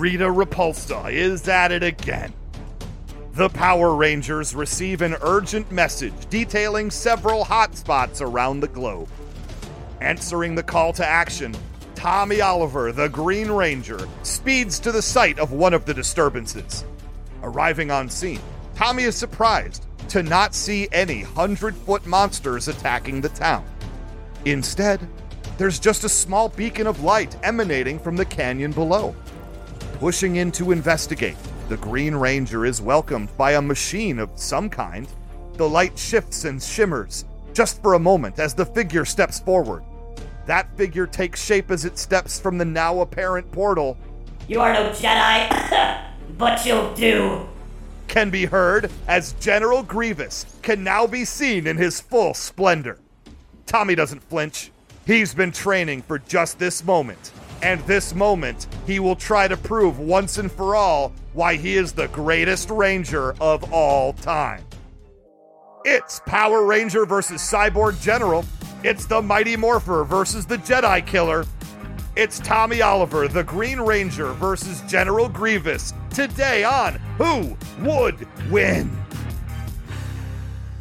Rita Repulsa is at it again. The Power Rangers receive an urgent message detailing several hotspots around the globe. Answering the call to action, Tommy Oliver, the Green Ranger, speeds to the site of one of the disturbances. Arriving on scene, Tommy is surprised to not see any hundred foot monsters attacking the town. Instead, there's just a small beacon of light emanating from the canyon below. Pushing in to investigate, the Green Ranger is welcomed by a machine of some kind. The light shifts and shimmers just for a moment as the figure steps forward. That figure takes shape as it steps from the now apparent portal, You are no Jedi, but you'll do. can be heard as General Grievous can now be seen in his full splendor. Tommy doesn't flinch. He's been training for just this moment. And this moment, he will try to prove once and for all why he is the greatest Ranger of all time. It's Power Ranger versus Cyborg General. It's the Mighty Morpher versus the Jedi Killer. It's Tommy Oliver, the Green Ranger versus General Grievous. Today on Who Would Win?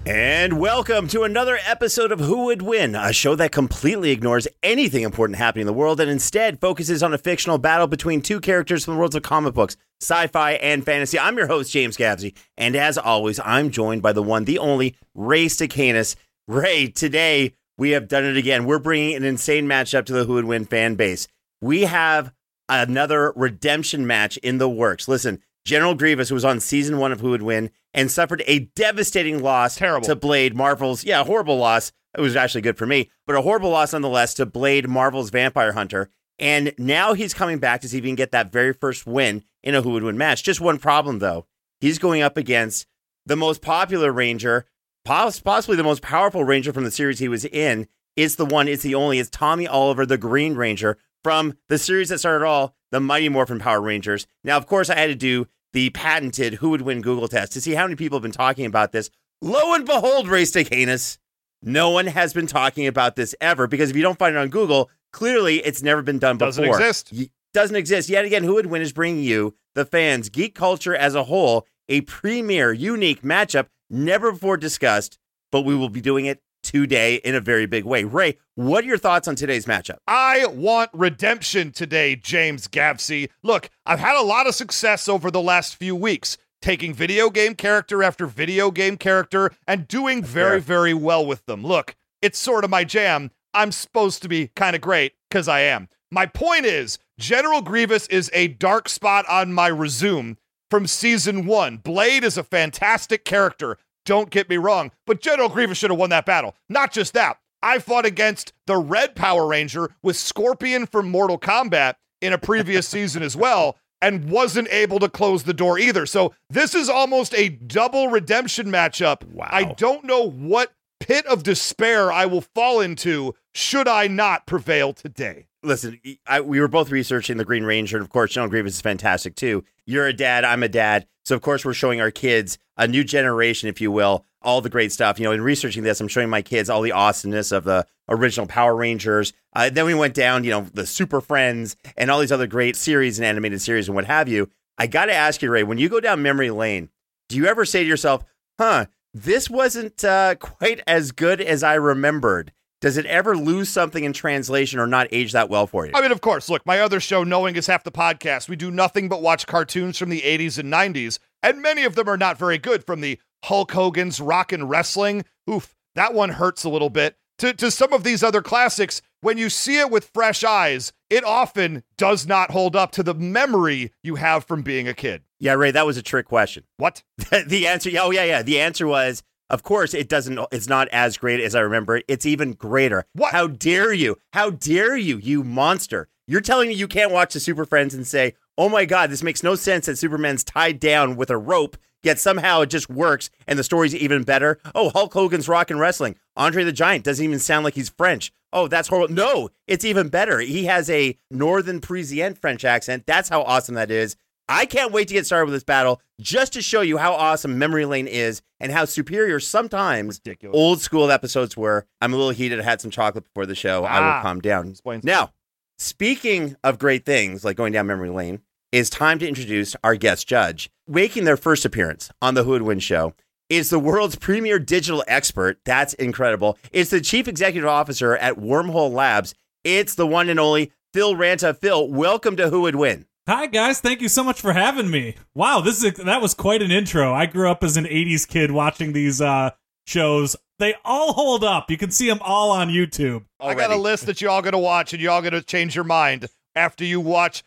And welcome to another episode of Who Would Win, a show that completely ignores anything important happening in the world and instead focuses on a fictional battle between two characters from the worlds of comic books, sci fi, and fantasy. I'm your host, James Gavsie, and as always, I'm joined by the one, the only, Ray Stakenas. Ray, today we have done it again. We're bringing an insane matchup to the Who Would Win fan base. We have another redemption match in the works. Listen, General Grievous, who was on season one of Who Would Win and suffered a devastating loss Terrible. to Blade Marvel's, yeah, horrible loss. It was actually good for me, but a horrible loss nonetheless to Blade Marvel's Vampire Hunter. And now he's coming back to see if he can get that very first win in a Who Would Win match. Just one problem though. He's going up against the most popular Ranger, possibly the most powerful Ranger from the series he was in. It's the one, it's the only, it's Tommy Oliver, the Green Ranger from the series that started all the Mighty Morphin Power Rangers. Now, of course, I had to do the patented Who Would Win Google test to see how many people have been talking about this. Lo and behold, Ray Stakenas, no one has been talking about this ever because if you don't find it on Google, clearly it's never been done before. Doesn't exist. Doesn't exist. Yet again, Who Would Win is bringing you, the fans, geek culture as a whole, a premier, unique matchup never before discussed, but we will be doing it today in a very big way. Ray, what are your thoughts on today's matchup? I want redemption today, James Gavsie. Look, I've had a lot of success over the last few weeks, taking video game character after video game character and doing very, very well with them. Look, it's sort of my jam. I'm supposed to be kind of great because I am. My point is, General Grievous is a dark spot on my resume from season one. Blade is a fantastic character. Don't get me wrong, but General Grievous should have won that battle. Not just that, I fought against the Red Power Ranger with Scorpion from Mortal Kombat in a previous season as well, and wasn't able to close the door either. So this is almost a double redemption matchup. Wow. I don't know what pit of despair I will fall into should I not prevail today? Listen, I, we were both researching the Green Ranger, and of course, John Grievous is fantastic too. You're a dad, I'm a dad, so of course, we're showing our kids a new generation, if you will, all the great stuff. You know, in researching this, I'm showing my kids all the awesomeness of the original Power Rangers. Uh, then we went down, you know, the Super Friends and all these other great series and animated series and what have you. I got to ask you, Ray, when you go down memory lane, do you ever say to yourself, "Huh"? This wasn't uh, quite as good as I remembered. Does it ever lose something in translation or not age that well for you? I mean, of course. Look, my other show, Knowing is Half the Podcast, we do nothing but watch cartoons from the 80s and 90s, and many of them are not very good. From the Hulk Hogan's Rock and Wrestling, oof, that one hurts a little bit. To, to some of these other classics, when you see it with fresh eyes, it often does not hold up to the memory you have from being a kid. Yeah, Ray, that was a trick question. What? the answer, oh, yeah, yeah. The answer was of course, it doesn't. It's not as great as I remember it. It's even greater. What? How dare you? How dare you, you monster? You're telling me you can't watch the Super Friends and say, "Oh my God, this makes no sense that Superman's tied down with a rope." Yet somehow it just works, and the story's even better. Oh, Hulk Hogan's rock and wrestling. Andre the Giant doesn't even sound like he's French. Oh, that's horrible. No, it's even better. He has a Northern Parisian French accent. That's how awesome that is. I can't wait to get started with this battle just to show you how awesome Memory Lane is and how superior sometimes Ridiculous. old school episodes were. I'm a little heated. I had some chocolate before the show. I will Ah. calm down. Now, speaking of great things like going down memory lane, it's time to introduce our guest judge. Making their first appearance on the Who Would Win show is the world's premier digital expert. That's incredible. It's the chief executive officer at Wormhole Labs. It's the one and only Phil Ranta. Phil, welcome to Who Would Win. Hi guys, thank you so much for having me. Wow, this is that was quite an intro. I grew up as an 80s kid watching these uh shows. They all hold up. You can see them all on YouTube. I got a list that you all going to watch, and you all going to change your mind after you watch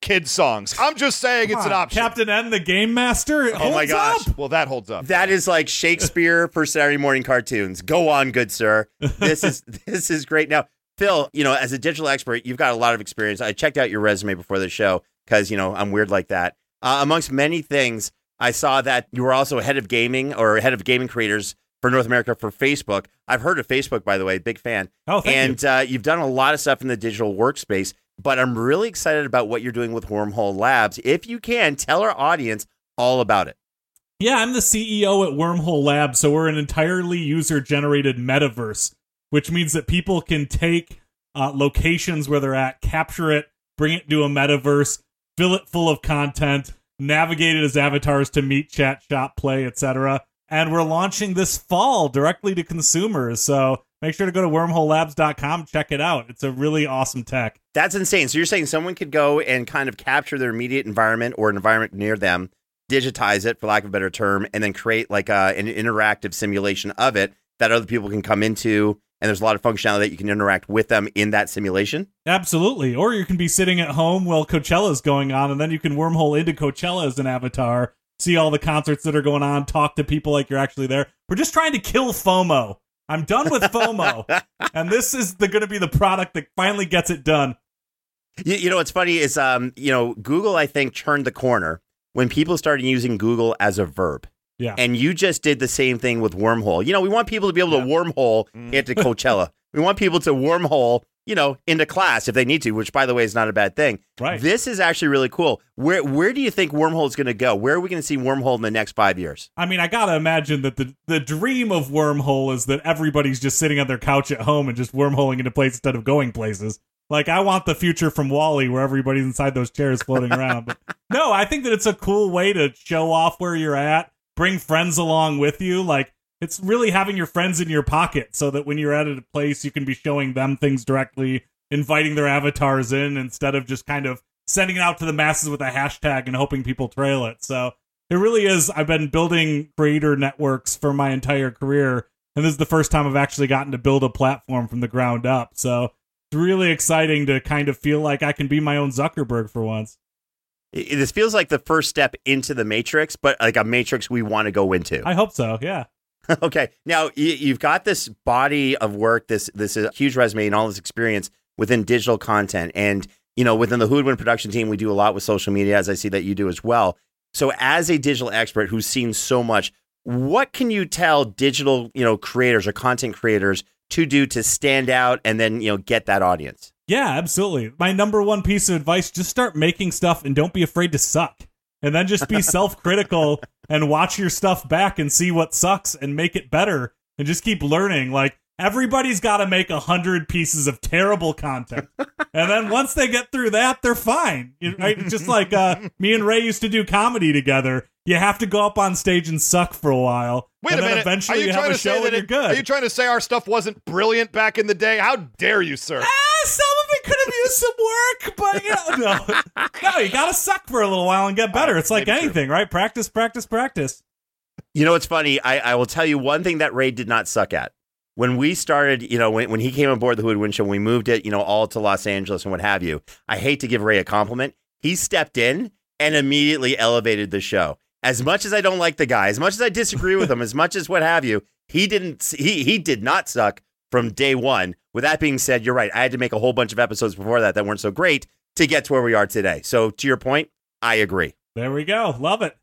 kid songs. I'm just saying it's an option. Captain N the Game Master. It Oh my holds gosh. up. well, that holds up. That is like Shakespeare for Saturday morning cartoons. Go on, good sir. This is this is great. Now, Phil, you know, as a digital expert, you've got a lot of experience. I checked out your resume before the show because you know I'm weird like that. Uh, amongst many things, I saw that you were also head of gaming or head of gaming creators for North America for Facebook. I've heard of Facebook, by the way, big fan. Oh, thank and uh, you've done a lot of stuff in the digital workspace. But I'm really excited about what you're doing with Wormhole Labs. If you can, tell our audience all about it. Yeah, I'm the CEO at Wormhole Labs, so we're an entirely user generated metaverse, which means that people can take uh, locations where they're at, capture it, bring it to a metaverse, fill it full of content, navigate it as avatars to meet, chat, shop, play, etc. And we're launching this fall directly to consumers. So make sure to go to wormholelabs.com, check it out. It's a really awesome tech. That's insane. So you're saying someone could go and kind of capture their immediate environment or an environment near them, digitize it, for lack of a better term, and then create like a, an interactive simulation of it that other people can come into. And there's a lot of functionality that you can interact with them in that simulation. Absolutely. Or you can be sitting at home while Coachella's going on, and then you can wormhole into Coachella as an avatar, see all the concerts that are going on, talk to people like you're actually there. We're just trying to kill FOMO. I'm done with FOMO, and this is the, going to be the product that finally gets it done. You, you know what's funny is, um, you know, Google I think turned the corner when people started using Google as a verb. Yeah. And you just did the same thing with wormhole. You know, we want people to be able to wormhole mm. into Coachella. we want people to wormhole, you know, into class if they need to, which by the way is not a bad thing. Right. This is actually really cool. Where where do you think wormhole is going to go? Where are we going to see wormhole in the next five years? I mean, I gotta imagine that the the dream of wormhole is that everybody's just sitting on their couch at home and just wormholing into places instead of going places. Like I want the future from WALL-E, where everybody's inside those chairs floating around. But no, I think that it's a cool way to show off where you're at, bring friends along with you. Like it's really having your friends in your pocket, so that when you're at a place, you can be showing them things directly, inviting their avatars in instead of just kind of sending it out to the masses with a hashtag and hoping people trail it. So it really is. I've been building creator networks for my entire career, and this is the first time I've actually gotten to build a platform from the ground up. So it's really exciting to kind of feel like I can be my own Zuckerberg for once. This feels like the first step into the matrix, but like a matrix we want to go into. I hope so. Yeah. okay. Now you, you've got this body of work, this this uh, huge resume, and all this experience within digital content, and you know within the Hoodwin production team, we do a lot with social media, as I see that you do as well. So, as a digital expert who's seen so much, what can you tell digital you know creators or content creators to do to stand out and then, you know, get that audience? Yeah, absolutely. My number one piece of advice just start making stuff and don't be afraid to suck. And then just be self critical and watch your stuff back and see what sucks and make it better and just keep learning. Like, everybody's got to make a hundred pieces of terrible content. and then once they get through that, they're fine. Right? Just like uh, me and Ray used to do comedy together. You have to go up on stage and suck for a while. Wait and a then minute. Eventually, are you, you trying have a show that and you're it, good. Are you trying to say our stuff wasn't brilliant back in the day? How dare you, sir? Ah, some of it could have used some work, but you know, no, no, you gotta suck for a little while and get better. Uh, it's like anything, right? Practice, practice, practice. You know what's funny? I, I will tell you one thing that Ray did not suck at. When we started, you know, when, when he came aboard the Hood Win Show, we moved it, you know, all to Los Angeles and what have you. I hate to give Ray a compliment. He stepped in and immediately elevated the show. As much as I don't like the guy, as much as I disagree with him, as much as what have you, he didn't. He he did not suck from day one. With that being said, you're right. I had to make a whole bunch of episodes before that that weren't so great to get to where we are today. So to your point, I agree. There we go. Love it.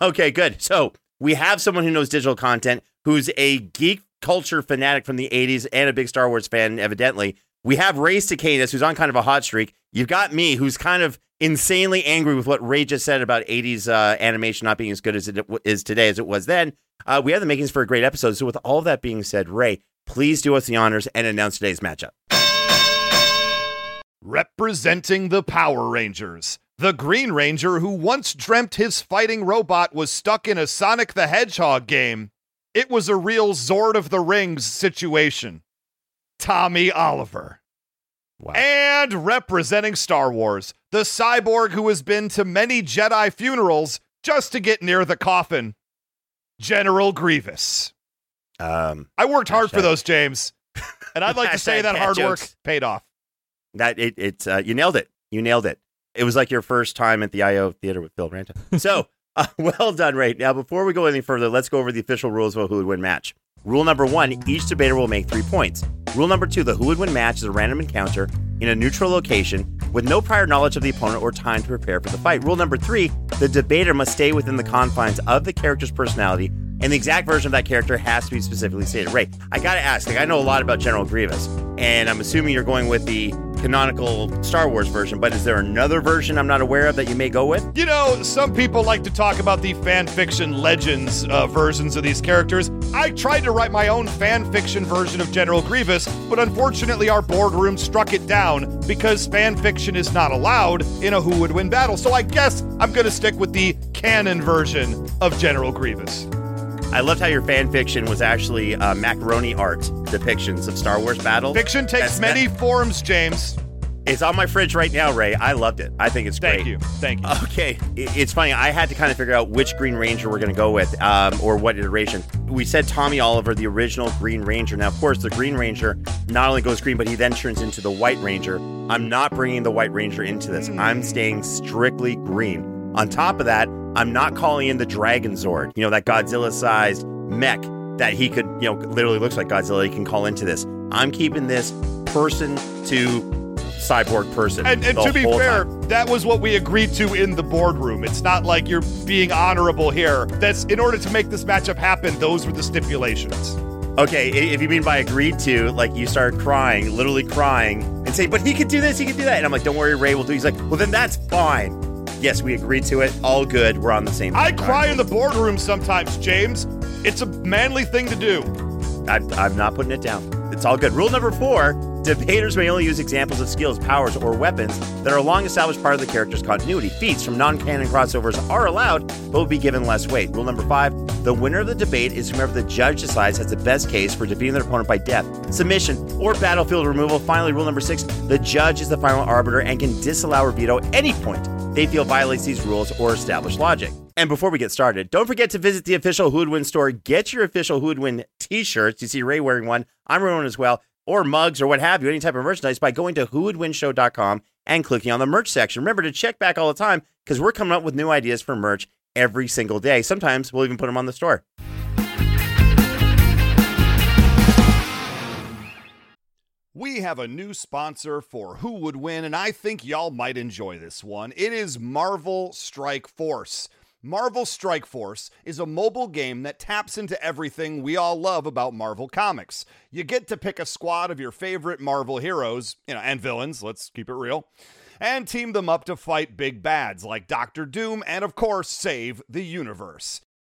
Okay, good. So we have someone who knows digital content, who's a geek culture fanatic from the 80s and a big Star Wars fan, evidently. We have Ray Cicadas, who's on kind of a hot streak. You've got me, who's kind of insanely angry with what Ray just said about 80s uh, animation not being as good as it is today as it was then. Uh, we have the makings for a great episode. So, with all that being said, Ray, please do us the honors and announce today's matchup. Representing the Power Rangers, the Green Ranger who once dreamt his fighting robot was stuck in a Sonic the Hedgehog game. It was a real Zord of the Rings situation. Tommy Oliver. Wow. And representing Star Wars, the cyborg who has been to many Jedi funerals just to get near the coffin, General Grievous. Um, I worked hard for those, James. And I'd like to say that hard work paid off. That it, it's uh, you nailed it. You nailed it. It was like your first time at the IO theater with Phil Ranta. So uh, well done, Ray. Now, before we go any further, let's go over the official rules of a who would win match. Rule number one: each debater will make three points. Rule number two: the who would win match is a random encounter in a neutral location with no prior knowledge of the opponent or time to prepare for the fight. Rule number three: the debater must stay within the confines of the character's personality. And the exact version of that character has to be specifically stated. Ray, I gotta ask, like I know a lot about General Grievous, and I'm assuming you're going with the canonical Star Wars version, but is there another version I'm not aware of that you may go with? You know, some people like to talk about the fan fiction legends uh, versions of these characters. I tried to write my own fan fiction version of General Grievous, but unfortunately our boardroom struck it down because fan fiction is not allowed in a Who Would Win battle. So I guess I'm going to stick with the canon version of General Grievous. I loved how your fan fiction was actually uh, macaroni art depictions of Star Wars battle. Fiction takes That's- many that- forms, James. It's on my fridge right now, Ray. I loved it. I think it's Thank great. Thank you. Thank you. Okay, it's funny. I had to kind of figure out which Green Ranger we're going to go with, um, or what iteration. We said Tommy Oliver, the original Green Ranger. Now, of course, the Green Ranger not only goes green, but he then turns into the White Ranger. I'm not bringing the White Ranger into this. I'm staying strictly green. On top of that, I'm not calling in the Dragon Zord. You know that Godzilla-sized mech that he could, you know, literally looks like Godzilla. He can call into this. I'm keeping this person to cyborg person. And, and to be fair, time. that was what we agreed to in the boardroom. It's not like you're being honorable here. That's in order to make this matchup happen, those were the stipulations. Okay, if you mean by agreed to, like you start crying, literally crying, and say, but he could do this, he could do that. And I'm like, don't worry, Ray will do. He's like, well, then that's fine. Yes, we agreed to it. All good. We're on the same I cry in the boardroom sometimes, James. It's a manly thing to do. I, I'm not putting it down. It's all good. Rule number four debaters may only use examples of skills, powers, or weapons that are a long established part of the character's continuity. Feats from non canon crossovers are allowed, but will be given less weight. Rule number five the winner of the debate is whomever the judge decides has the best case for defeating their opponent by death, submission, or battlefield removal. Finally, rule number six the judge is the final arbiter and can disallow or veto any point they feel violates these rules or established logic. And before we get started, don't forget to visit the official Hoodwin store. Get your official Hoodwin t-shirts. You see Ray wearing one. I'm wearing one as well. Or mugs or what have you, any type of merchandise by going to whowouldwinshow.com and clicking on the merch section. Remember to check back all the time because we're coming up with new ideas for merch every single day. Sometimes we'll even put them on the store. We have a new sponsor for Who Would Win, and I think y'all might enjoy this one. It is Marvel Strike Force. Marvel Strike Force is a mobile game that taps into everything we all love about Marvel Comics. You get to pick a squad of your favorite Marvel heroes, you know, and villains, let's keep it real, and team them up to fight big bads like Doctor Doom and, of course, save the universe.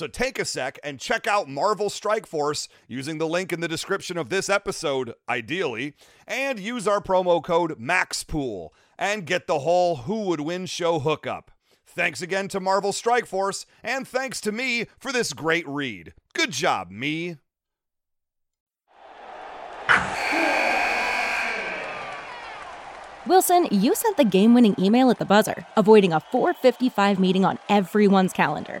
So take a sec and check out Marvel Strike Force using the link in the description of this episode, ideally, and use our promo code MAXPOOL and get the whole Who Would Win show hookup. Thanks again to Marvel Strike Force, and thanks to me for this great read. Good job, me. Wilson, you sent the game winning email at the buzzer, avoiding a 455 meeting on everyone's calendar.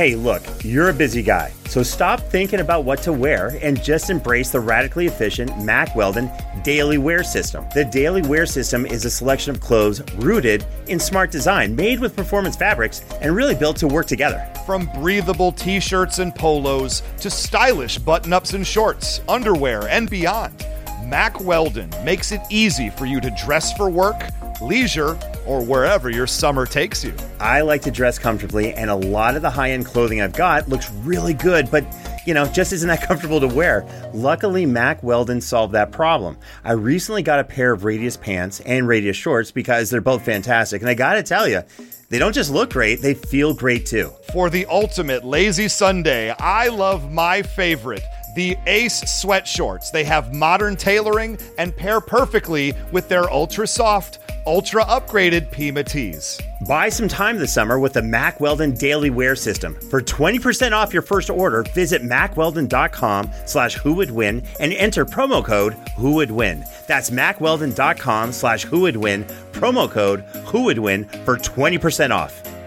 Hey, look, you're a busy guy, so stop thinking about what to wear and just embrace the radically efficient Mack Weldon Daily Wear System. The Daily Wear System is a selection of clothes rooted in smart design, made with performance fabrics, and really built to work together. From breathable t shirts and polos to stylish button ups and shorts, underwear, and beyond, Mack Weldon makes it easy for you to dress for work, leisure, or wherever your summer takes you. I like to dress comfortably, and a lot of the high end clothing I've got looks really good, but you know, just isn't that comfortable to wear. Luckily, Mack Weldon solved that problem. I recently got a pair of Radius pants and Radius shorts because they're both fantastic, and I gotta tell you, they don't just look great, they feel great too. For the ultimate lazy Sunday, I love my favorite. The Ace sweat shorts. They have modern tailoring and pair perfectly with their ultra soft, ultra upgraded Pima tees. Buy some time this summer with the Mack Weldon Daily Wear System. For 20% off your first order, visit mackweldon.com slash who would win and enter promo code who would win. That's mackweldon.com slash who would win, promo code who would win for 20% off.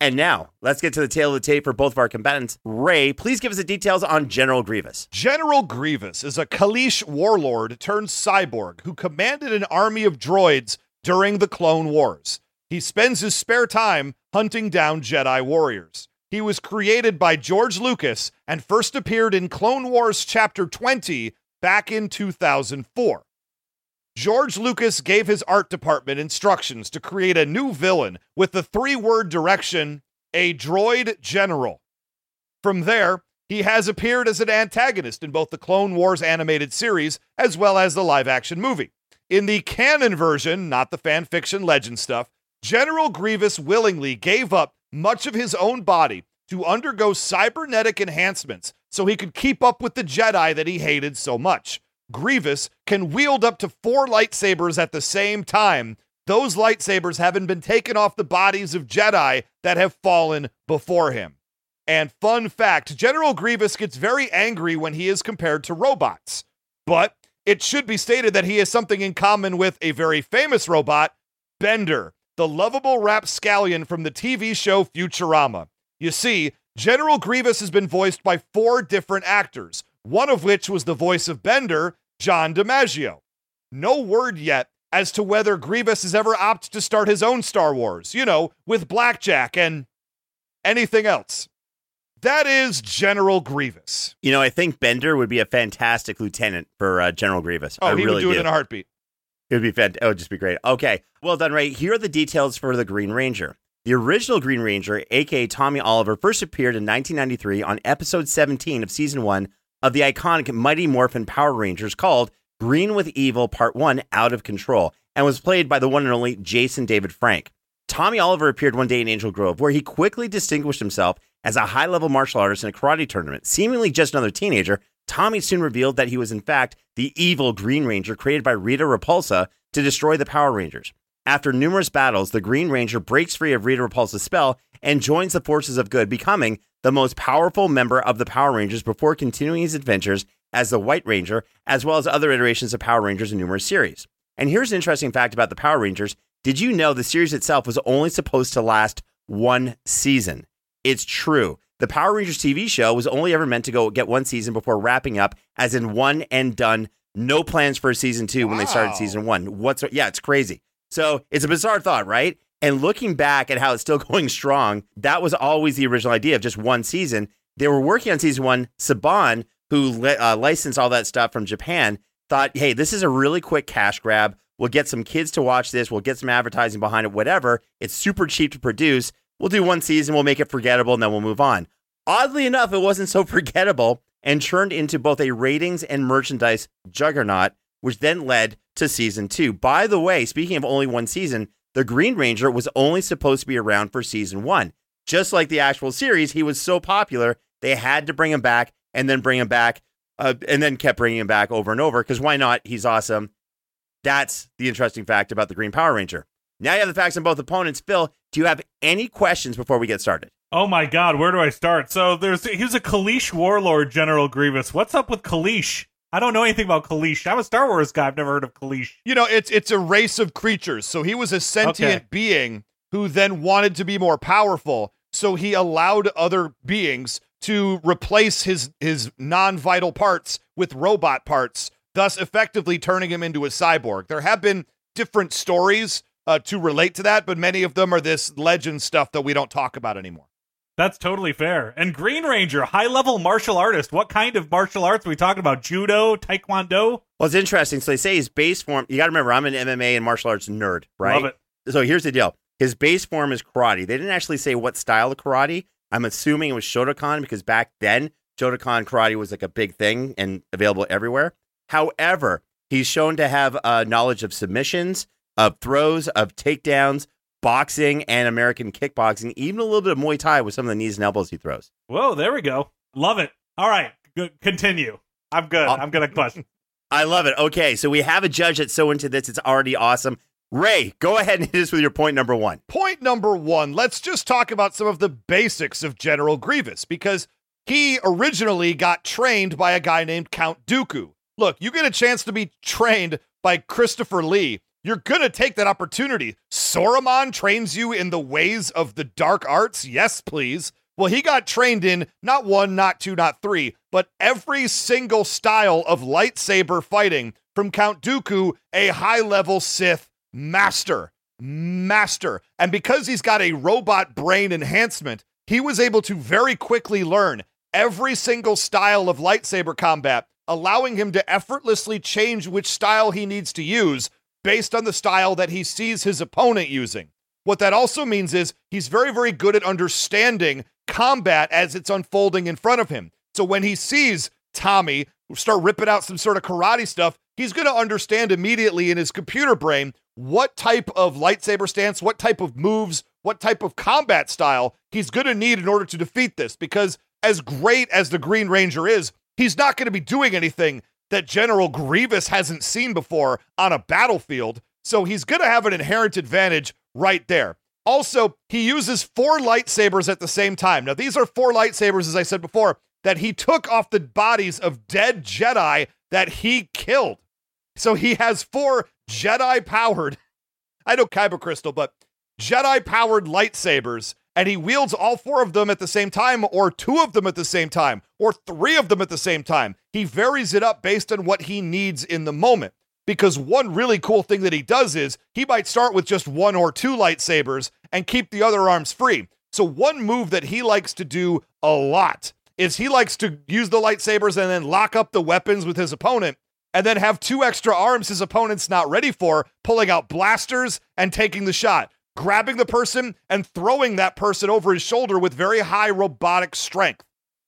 And now, let's get to the tail of the tape for both of our combatants. Ray, please give us the details on General Grievous. General Grievous is a Kaleesh warlord turned cyborg who commanded an army of droids during the Clone Wars. He spends his spare time hunting down Jedi warriors. He was created by George Lucas and first appeared in Clone Wars Chapter 20 back in 2004. George Lucas gave his art department instructions to create a new villain with the three word direction, a droid general. From there, he has appeared as an antagonist in both the Clone Wars animated series as well as the live action movie. In the canon version, not the fan fiction legend stuff, General Grievous willingly gave up much of his own body to undergo cybernetic enhancements so he could keep up with the Jedi that he hated so much. Grievous can wield up to four lightsabers at the same time. Those lightsabers haven't been taken off the bodies of Jedi that have fallen before him. And fun fact General Grievous gets very angry when he is compared to robots. But it should be stated that he has something in common with a very famous robot, Bender, the lovable rapscallion from the TV show Futurama. You see, General Grievous has been voiced by four different actors one of which was the voice of Bender, John DiMaggio. No word yet as to whether Grievous has ever opted to start his own Star Wars, you know, with Blackjack and anything else. That is General Grievous. You know, I think Bender would be a fantastic lieutenant for uh, General Grievous. Oh, I he really would do, do. it in a heartbeat. It would be fantastic. It would just be great. Okay. Well done, Ray. Here are the details for the Green Ranger. The original Green Ranger, aka Tommy Oliver, first appeared in 1993 on episode 17 of season one of the iconic Mighty Morphin Power Rangers called Green with Evil Part 1 Out of Control and was played by the one and only Jason David Frank. Tommy Oliver appeared one day in Angel Grove, where he quickly distinguished himself as a high level martial artist in a karate tournament. Seemingly just another teenager, Tommy soon revealed that he was, in fact, the evil Green Ranger created by Rita Repulsa to destroy the Power Rangers. After numerous battles, the Green Ranger breaks free of Rita Repulsa's spell and joins the forces of good, becoming the most powerful member of the Power Rangers before continuing his adventures as the White Ranger, as well as other iterations of Power Rangers in numerous series. And here's an interesting fact about the Power Rangers. Did you know the series itself was only supposed to last one season? It's true. The Power Rangers TV show was only ever meant to go get one season before wrapping up, as in one and done. No plans for a season two when they started season one. What's yeah, it's crazy. So it's a bizarre thought, right? And looking back at how it's still going strong, that was always the original idea of just one season. They were working on season one. Saban, who uh, licensed all that stuff from Japan, thought, hey, this is a really quick cash grab. We'll get some kids to watch this. We'll get some advertising behind it, whatever. It's super cheap to produce. We'll do one season, we'll make it forgettable, and then we'll move on. Oddly enough, it wasn't so forgettable and turned into both a ratings and merchandise juggernaut, which then led to season two. By the way, speaking of only one season, the Green Ranger was only supposed to be around for season one. Just like the actual series, he was so popular, they had to bring him back and then bring him back uh, and then kept bringing him back over and over because why not? He's awesome. That's the interesting fact about the Green Power Ranger. Now you have the facts on both opponents. Phil, do you have any questions before we get started? Oh my god, where do I start? So there's he's a Kaleesh warlord, General Grievous. What's up with Kaleesh? I don't know anything about Kaleesh. I'm a Star Wars guy. I've never heard of Kaleesh. You know, it's it's a race of creatures. So he was a sentient Okay. being who then wanted to be more powerful. So he allowed other beings to replace his his non-vital parts with robot parts, thus effectively turning him into a cyborg. There have been different stories uh, to relate to that, but many of them are this legend stuff that we don't talk about anymore. That's totally fair. And Green Ranger, high level martial artist. What kind of martial arts are we talking about? Judo, Taekwondo? Well, it's interesting. So they say his base form, you got to remember, I'm an MMA and martial arts nerd, right? Love it. So here's the deal his base form is karate. They didn't actually say what style of karate. I'm assuming it was Shotokan because back then, Shotokan karate was like a big thing and available everywhere. However, he's shown to have uh, knowledge of submissions, of throws, of takedowns, boxing, and American kickboxing, even a little bit of Muay Thai with some of the knees and elbows he throws. Whoa, there we go. Love it. All right, good. continue. I'm good. Uh, I'm gonna question. I love it. Okay, so we have a judge that's so into this, it's already awesome. Ray, go ahead and hit us with your point number one. Point number one let's just talk about some of the basics of General Grievous because he originally got trained by a guy named Count Dooku. Look, you get a chance to be trained by Christopher Lee. You're going to take that opportunity. Saruman trains you in the ways of the dark arts. Yes, please. Well, he got trained in not one, not two, not three, but every single style of lightsaber fighting from Count Dooku, a high level Sith master. Master. And because he's got a robot brain enhancement, he was able to very quickly learn every single style of lightsaber combat, allowing him to effortlessly change which style he needs to use based on the style that he sees his opponent using. What that also means is he's very, very good at understanding combat as it's unfolding in front of him. So when he sees Tommy start ripping out some sort of karate stuff, he's going to understand immediately in his computer brain what type of lightsaber stance, what type of moves, what type of combat style he's going to need in order to defeat this. Because as great as the Green Ranger is, he's not going to be doing anything that General Grievous hasn't seen before on a battlefield. So he's going to have an inherent advantage right there. Also, he uses four lightsabers at the same time. Now, these are four lightsabers, as I said before, that he took off the bodies of dead Jedi that he killed. So he has four Jedi powered, I know Kyber Crystal, but Jedi powered lightsabers, and he wields all four of them at the same time, or two of them at the same time, or three of them at the same time. He varies it up based on what he needs in the moment. Because one really cool thing that he does is he might start with just one or two lightsabers and keep the other arms free. So, one move that he likes to do a lot is he likes to use the lightsabers and then lock up the weapons with his opponent and then have two extra arms his opponent's not ready for, pulling out blasters and taking the shot, grabbing the person and throwing that person over his shoulder with very high robotic strength.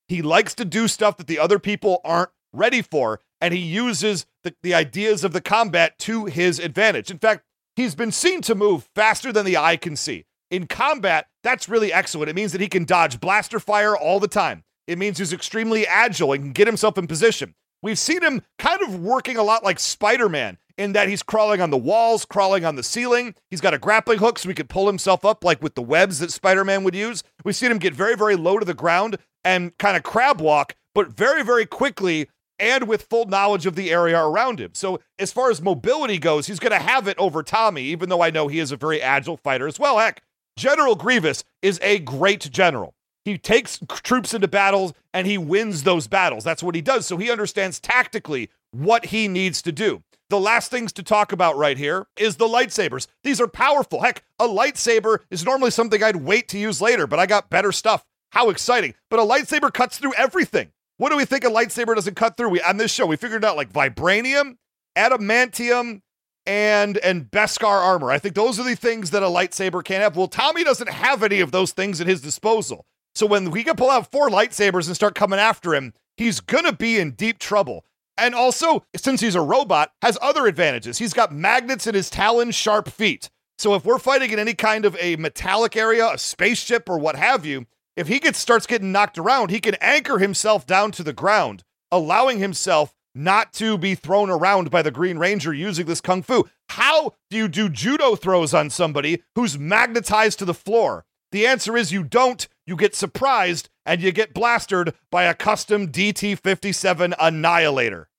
He likes to do stuff that the other people aren't ready for, and he uses the, the ideas of the combat to his advantage. In fact, he's been seen to move faster than the eye can see. In combat, that's really excellent. It means that he can dodge blaster fire all the time. It means he's extremely agile and can get himself in position. We've seen him kind of working a lot like Spider Man in that he's crawling on the walls, crawling on the ceiling. He's got a grappling hook so he could pull himself up like with the webs that Spider Man would use. We've seen him get very, very low to the ground and kind of crab walk, but very, very quickly and with full knowledge of the area around him. So, as far as mobility goes, he's going to have it over Tommy, even though I know he is a very agile fighter as well. Heck, General Grievous is a great general. He takes troops into battles and he wins those battles. That's what he does. So he understands tactically what he needs to do. The last things to talk about right here is the lightsabers. These are powerful. Heck, a lightsaber is normally something I'd wait to use later, but I got better stuff. How exciting. But a lightsaber cuts through everything. What do we think a lightsaber doesn't cut through? We on this show, we figured out like vibranium, adamantium, and and Beskar armor. I think those are the things that a lightsaber can't have. Well, Tommy doesn't have any of those things at his disposal. So when we can pull out four lightsabers and start coming after him, he's gonna be in deep trouble. And also, since he's a robot, has other advantages. He's got magnets in his talon sharp feet. So if we're fighting in any kind of a metallic area, a spaceship or what have you, if he gets starts getting knocked around, he can anchor himself down to the ground, allowing himself not to be thrown around by the Green Ranger using this kung fu. How do you do judo throws on somebody who's magnetized to the floor? The answer is you don't. You get surprised and you get blasted by a custom DT 57 Annihilator.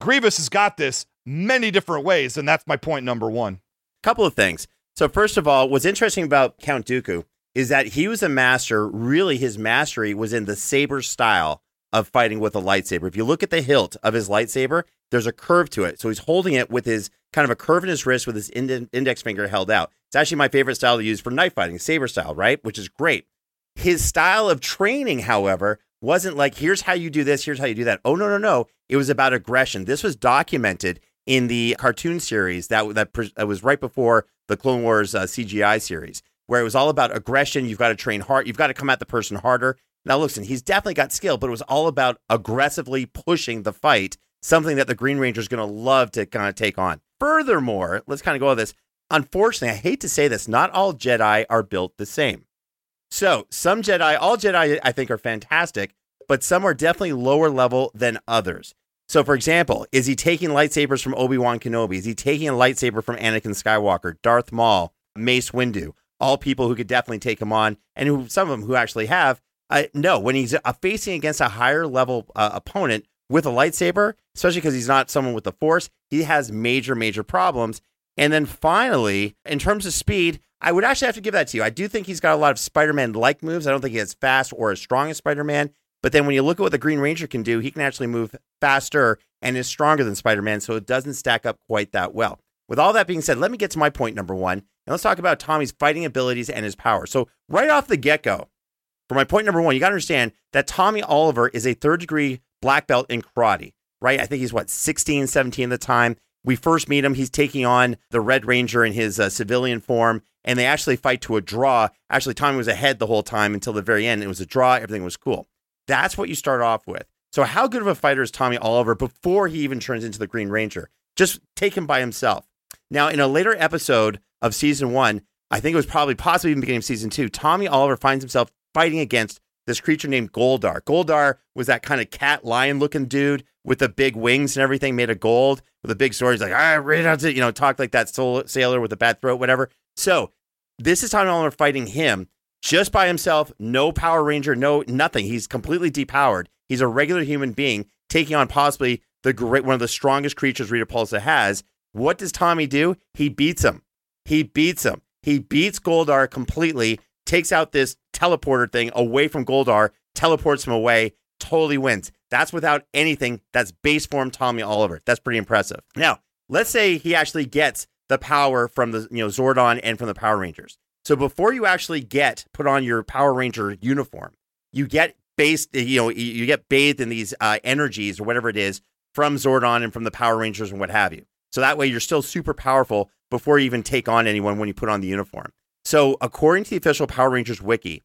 Grievous has got this many different ways, and that's my point number one. Couple of things. So, first of all, what's interesting about Count Dooku is that he was a master. Really, his mastery was in the saber style of fighting with a lightsaber. If you look at the hilt of his lightsaber, there's a curve to it. So he's holding it with his kind of a curve in his wrist with his index finger held out. It's actually my favorite style to use for knife fighting, saber style, right? Which is great. His style of training, however, wasn't like, here's how you do this, here's how you do that. Oh, no, no, no. It was about aggression. This was documented in the cartoon series that, that, that was right before the Clone Wars uh, CGI series, where it was all about aggression. You've got to train hard, you've got to come at the person harder. Now, listen, he's definitely got skill, but it was all about aggressively pushing the fight, something that the Green Ranger is going to love to kind of take on. Furthermore, let's kind of go on this. Unfortunately, I hate to say this, not all Jedi are built the same. So, some Jedi, all Jedi, I think, are fantastic, but some are definitely lower level than others. So, for example, is he taking lightsabers from Obi Wan Kenobi? Is he taking a lightsaber from Anakin Skywalker, Darth Maul, Mace Windu? All people who could definitely take him on, and who some of them who actually have. Uh, no, when he's uh, facing against a higher level uh, opponent with a lightsaber, especially because he's not someone with the Force, he has major, major problems. And then finally, in terms of speed, I would actually have to give that to you. I do think he's got a lot of Spider Man like moves. I don't think he's as fast or as strong as Spider Man. But then when you look at what the Green Ranger can do, he can actually move faster and is stronger than Spider Man. So it doesn't stack up quite that well. With all that being said, let me get to my point number one. And let's talk about Tommy's fighting abilities and his power. So, right off the get go, for my point number one, you got to understand that Tommy Oliver is a third degree black belt in karate, right? I think he's what, 16, 17 at the time. We first meet him. He's taking on the Red Ranger in his uh, civilian form, and they actually fight to a draw. Actually, Tommy was ahead the whole time until the very end. It was a draw. Everything was cool. That's what you start off with. So, how good of a fighter is Tommy Oliver before he even turns into the Green Ranger? Just take him by himself. Now, in a later episode of season one, I think it was probably possibly even beginning of season two, Tommy Oliver finds himself fighting against this creature named Goldar. Goldar was that kind of cat lion looking dude with the big wings and everything made of gold with a big sword. He's like, ah, right out to, you know, talk like that soul sailor with a bad throat, whatever. So this is Tommy Oliver fighting him just by himself, no Power Ranger, no nothing. He's completely depowered. He's a regular human being taking on possibly the great one of the strongest creatures Rita Repulsa has. What does Tommy do? He beats him. He beats him. He beats Goldar completely, takes out this teleporter thing away from Goldar, teleports him away, totally wins. That's without anything. That's base form Tommy Oliver. That's pretty impressive. Now, let's say he actually gets the power from the you know Zordon and from the Power Rangers. So before you actually get put on your Power Ranger uniform, you get based, you know, you, get bathed in these uh, energies or whatever it is from Zordon and from the Power Rangers and what have you. So that way you're still super powerful before you even take on anyone when you put on the uniform. So according to the official Power Rangers wiki,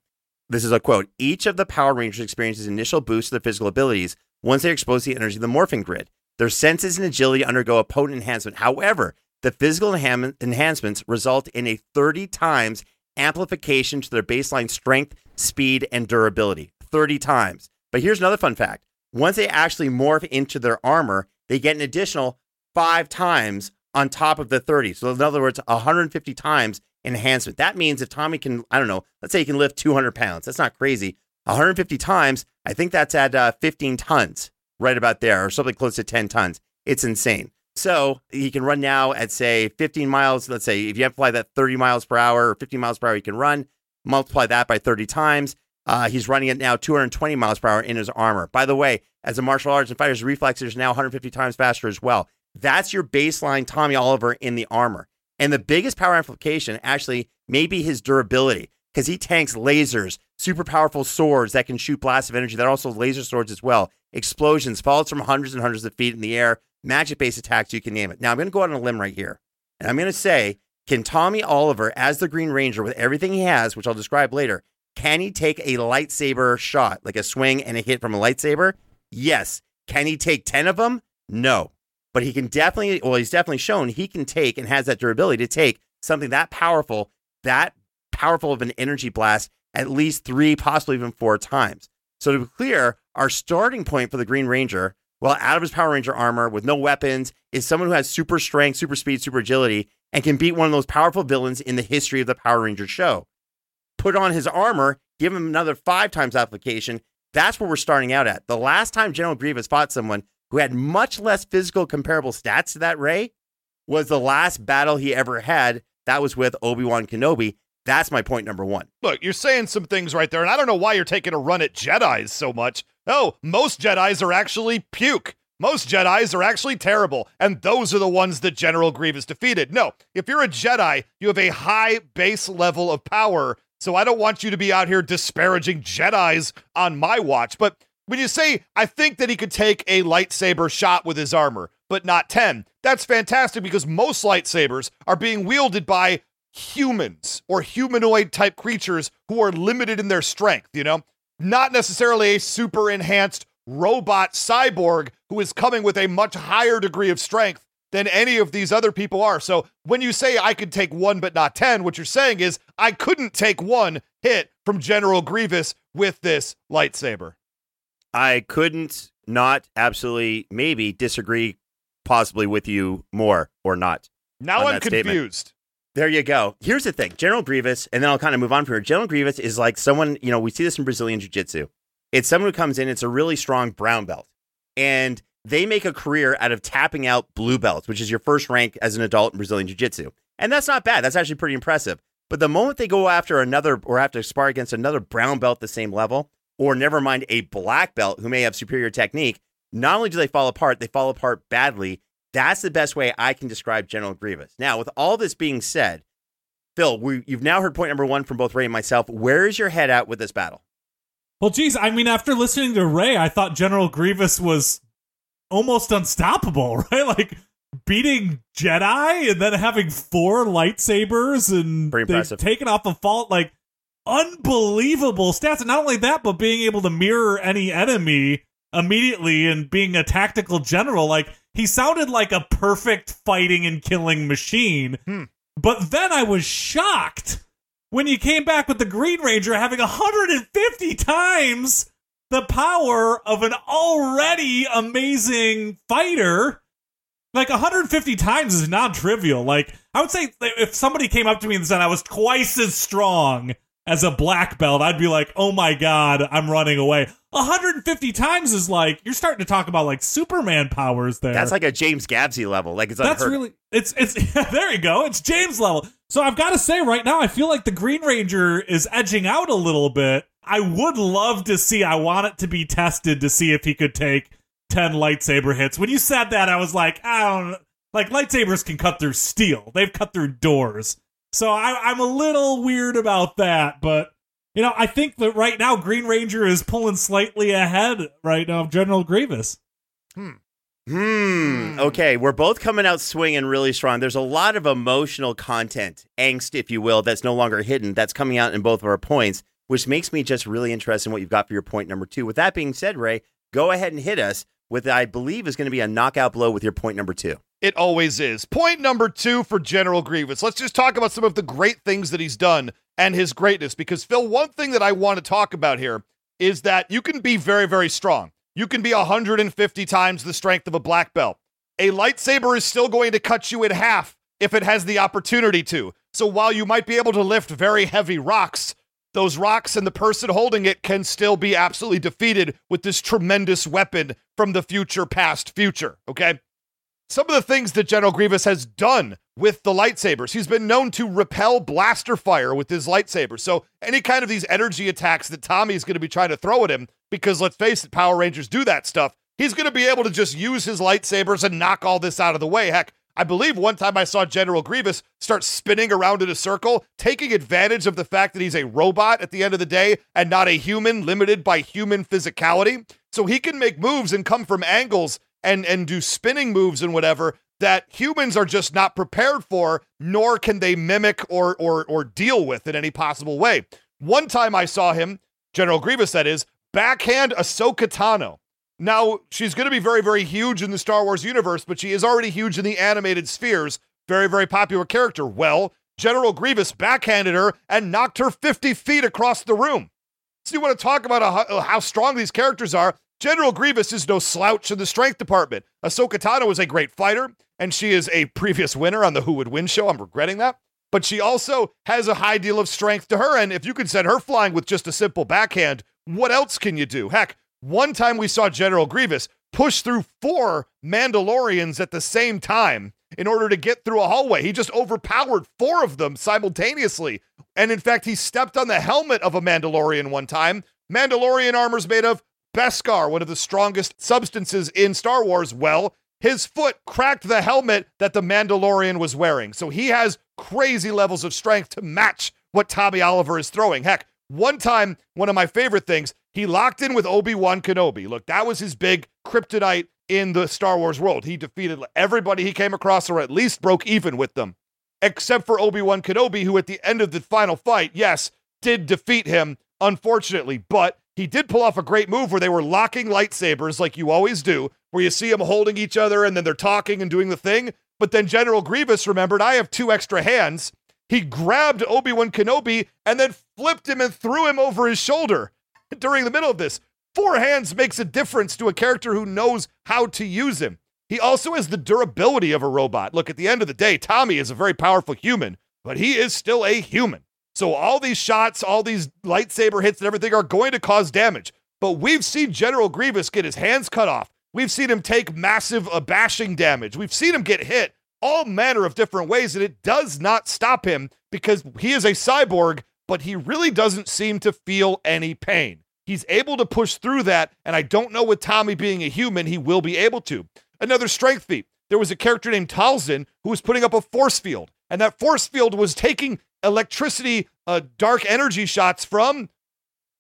this is a quote each of the Power Rangers experiences initial boost to their physical abilities once they're exposed to the energy of the morphing grid. Their senses and agility undergo a potent enhancement. However, the physical enhancements result in a 30 times amplification to their baseline strength, speed, and durability. 30 times. But here's another fun fact once they actually morph into their armor, they get an additional five times on top of the 30. So, in other words, 150 times enhancement. That means if Tommy can, I don't know, let's say he can lift 200 pounds. That's not crazy. 150 times, I think that's at uh, 15 tons, right about there, or something close to 10 tons. It's insane. So he can run now at say 15 miles. Let's say if you apply that 30 miles per hour or 15 miles per hour, he can run. Multiply that by 30 times. Uh, he's running it now 220 miles per hour in his armor. By the way, as a martial arts and fighter's reflexes now 150 times faster as well. That's your baseline Tommy Oliver in the armor. And the biggest power amplification actually may be his durability because he tanks lasers, super powerful swords that can shoot blasts of energy that are also laser swords as well, explosions, falls from hundreds and hundreds of feet in the air, magic based attacks, you can name it. Now, I'm going to go out on a limb right here. And I'm going to say, can Tommy Oliver, as the Green Ranger, with everything he has, which I'll describe later, can he take a lightsaber shot, like a swing and a hit from a lightsaber? Yes. Can he take 10 of them? No. But he can definitely, well, he's definitely shown he can take and has that durability to take something that powerful, that powerful of an energy blast at least three, possibly even four times. So to be clear, our starting point for the Green Ranger, well, out of his Power Ranger armor with no weapons, is someone who has super strength, super speed, super agility, and can beat one of those powerful villains in the history of the Power Ranger show. Put on his armor, give him another five times application. That's where we're starting out at. The last time General Grievous fought someone who had much less physical comparable stats to that Ray was the last battle he ever had. That was with Obi Wan Kenobi. That's my point number one. Look, you're saying some things right there, and I don't know why you're taking a run at Jedi's so much. Oh, most Jedi's are actually puke. Most Jedi's are actually terrible, and those are the ones that General Grievous defeated. No, if you're a Jedi, you have a high base level of power, so I don't want you to be out here disparaging Jedi's on my watch. But when you say, I think that he could take a lightsaber shot with his armor, but not 10, that's fantastic because most lightsabers are being wielded by humans or humanoid type creatures who are limited in their strength, you know? Not necessarily a super enhanced robot cyborg who is coming with a much higher degree of strength than any of these other people are. So when you say I could take one but not 10, what you're saying is I couldn't take one hit from General Grievous with this lightsaber. I couldn't not absolutely maybe disagree possibly with you more or not. Now I'm that statement. confused. There you go. Here's the thing General Grievous, and then I'll kind of move on from here. General Grievous is like someone, you know, we see this in Brazilian Jiu Jitsu. It's someone who comes in, it's a really strong brown belt, and they make a career out of tapping out blue belts, which is your first rank as an adult in Brazilian Jiu Jitsu. And that's not bad. That's actually pretty impressive. But the moment they go after another or have to spar against another brown belt the same level, or never mind a black belt who may have superior technique, not only do they fall apart, they fall apart badly. That's the best way I can describe General Grievous. Now, with all this being said, Phil, we, you've now heard point number one from both Ray and myself. Where is your head at with this battle? Well, geez, I mean, after listening to Ray, I thought General Grievous was almost unstoppable, right? Like beating Jedi and then having four lightsabers and Pretty they've impressive. taken off a fault like unbelievable stats. And not only that, but being able to mirror any enemy immediately and being a tactical general. Like he sounded like a perfect fighting and killing machine. Hmm. But then I was shocked when you came back with the Green Ranger having 150 times the power of an already amazing fighter. Like 150 times is non trivial. Like, I would say if somebody came up to me and said I was twice as strong as a black belt, I'd be like, oh my God, I'm running away. 150 times is like, you're starting to talk about like Superman powers there. That's like a James Gavsie level. Like it's That's really it's it's there you go. It's James level. So I've got to say right now I feel like the Green Ranger is edging out a little bit. I would love to see I want it to be tested to see if he could take 10 lightsaber hits. When you said that I was like, I don't like lightsabers can cut through steel. They've cut through doors. So I I'm a little weird about that, but You know, I think that right now Green Ranger is pulling slightly ahead right now of General Grievous. Hmm. Okay, we're both coming out swinging really strong. There's a lot of emotional content, angst, if you will, that's no longer hidden. That's coming out in both of our points, which makes me just really interested in what you've got for your point number two. With that being said, Ray, go ahead and hit us with I believe is going to be a knockout blow with your point number two. It always is. Point number two for General Grievous. Let's just talk about some of the great things that he's done and his greatness. Because, Phil, one thing that I want to talk about here is that you can be very, very strong. You can be 150 times the strength of a black belt. A lightsaber is still going to cut you in half if it has the opportunity to. So while you might be able to lift very heavy rocks, those rocks and the person holding it can still be absolutely defeated with this tremendous weapon from the future, past future. Okay. Some of the things that General Grievous has done with the lightsabers, he's been known to repel blaster fire with his lightsaber. So, any kind of these energy attacks that Tommy's going to be trying to throw at him, because let's face it, Power Rangers do that stuff, he's going to be able to just use his lightsabers and knock all this out of the way. Heck, I believe one time I saw General Grievous start spinning around in a circle, taking advantage of the fact that he's a robot at the end of the day and not a human limited by human physicality. So he can make moves and come from angles and and do spinning moves and whatever that humans are just not prepared for, nor can they mimic or or or deal with in any possible way. One time I saw him, General Grievous that is, backhand Ahsoka Tano. Now, she's going to be very, very huge in the Star Wars universe, but she is already huge in the animated spheres. Very, very popular character. Well, General Grievous backhanded her and knocked her 50 feet across the room. So, you want to talk about how, how strong these characters are? General Grievous is no slouch in the strength department. Ahsoka Tano is a great fighter, and she is a previous winner on the Who Would Win show. I'm regretting that. But she also has a high deal of strength to her. And if you can send her flying with just a simple backhand, what else can you do? Heck, one time we saw General Grievous push through four Mandalorians at the same time in order to get through a hallway. He just overpowered four of them simultaneously. And in fact, he stepped on the helmet of a Mandalorian one time. Mandalorian armor's made of Beskar, one of the strongest substances in Star Wars. Well, his foot cracked the helmet that the Mandalorian was wearing. So he has crazy levels of strength to match what Tommy Oliver is throwing. Heck, one time, one of my favorite things, he locked in with Obi Wan Kenobi. Look, that was his big kryptonite in the Star Wars world. He defeated everybody he came across, or at least broke even with them, except for Obi Wan Kenobi, who at the end of the final fight, yes, did defeat him, unfortunately. But he did pull off a great move where they were locking lightsabers, like you always do, where you see them holding each other and then they're talking and doing the thing. But then General Grievous remembered, I have two extra hands. He grabbed Obi Wan Kenobi and then flipped him and threw him over his shoulder during the middle of this. Four hands makes a difference to a character who knows how to use him. He also has the durability of a robot. Look, at the end of the day, Tommy is a very powerful human, but he is still a human. So all these shots, all these lightsaber hits and everything are going to cause damage. But we've seen General Grievous get his hands cut off. We've seen him take massive uh, bashing damage. We've seen him get hit all manner of different ways, and it does not stop him because he is a cyborg, but he really doesn't seem to feel any pain. He's able to push through that, and I don't know with Tommy being a human, he will be able to. Another strength feat. There was a character named Talzin who was putting up a force field, and that force field was taking electricity, uh, dark energy shots from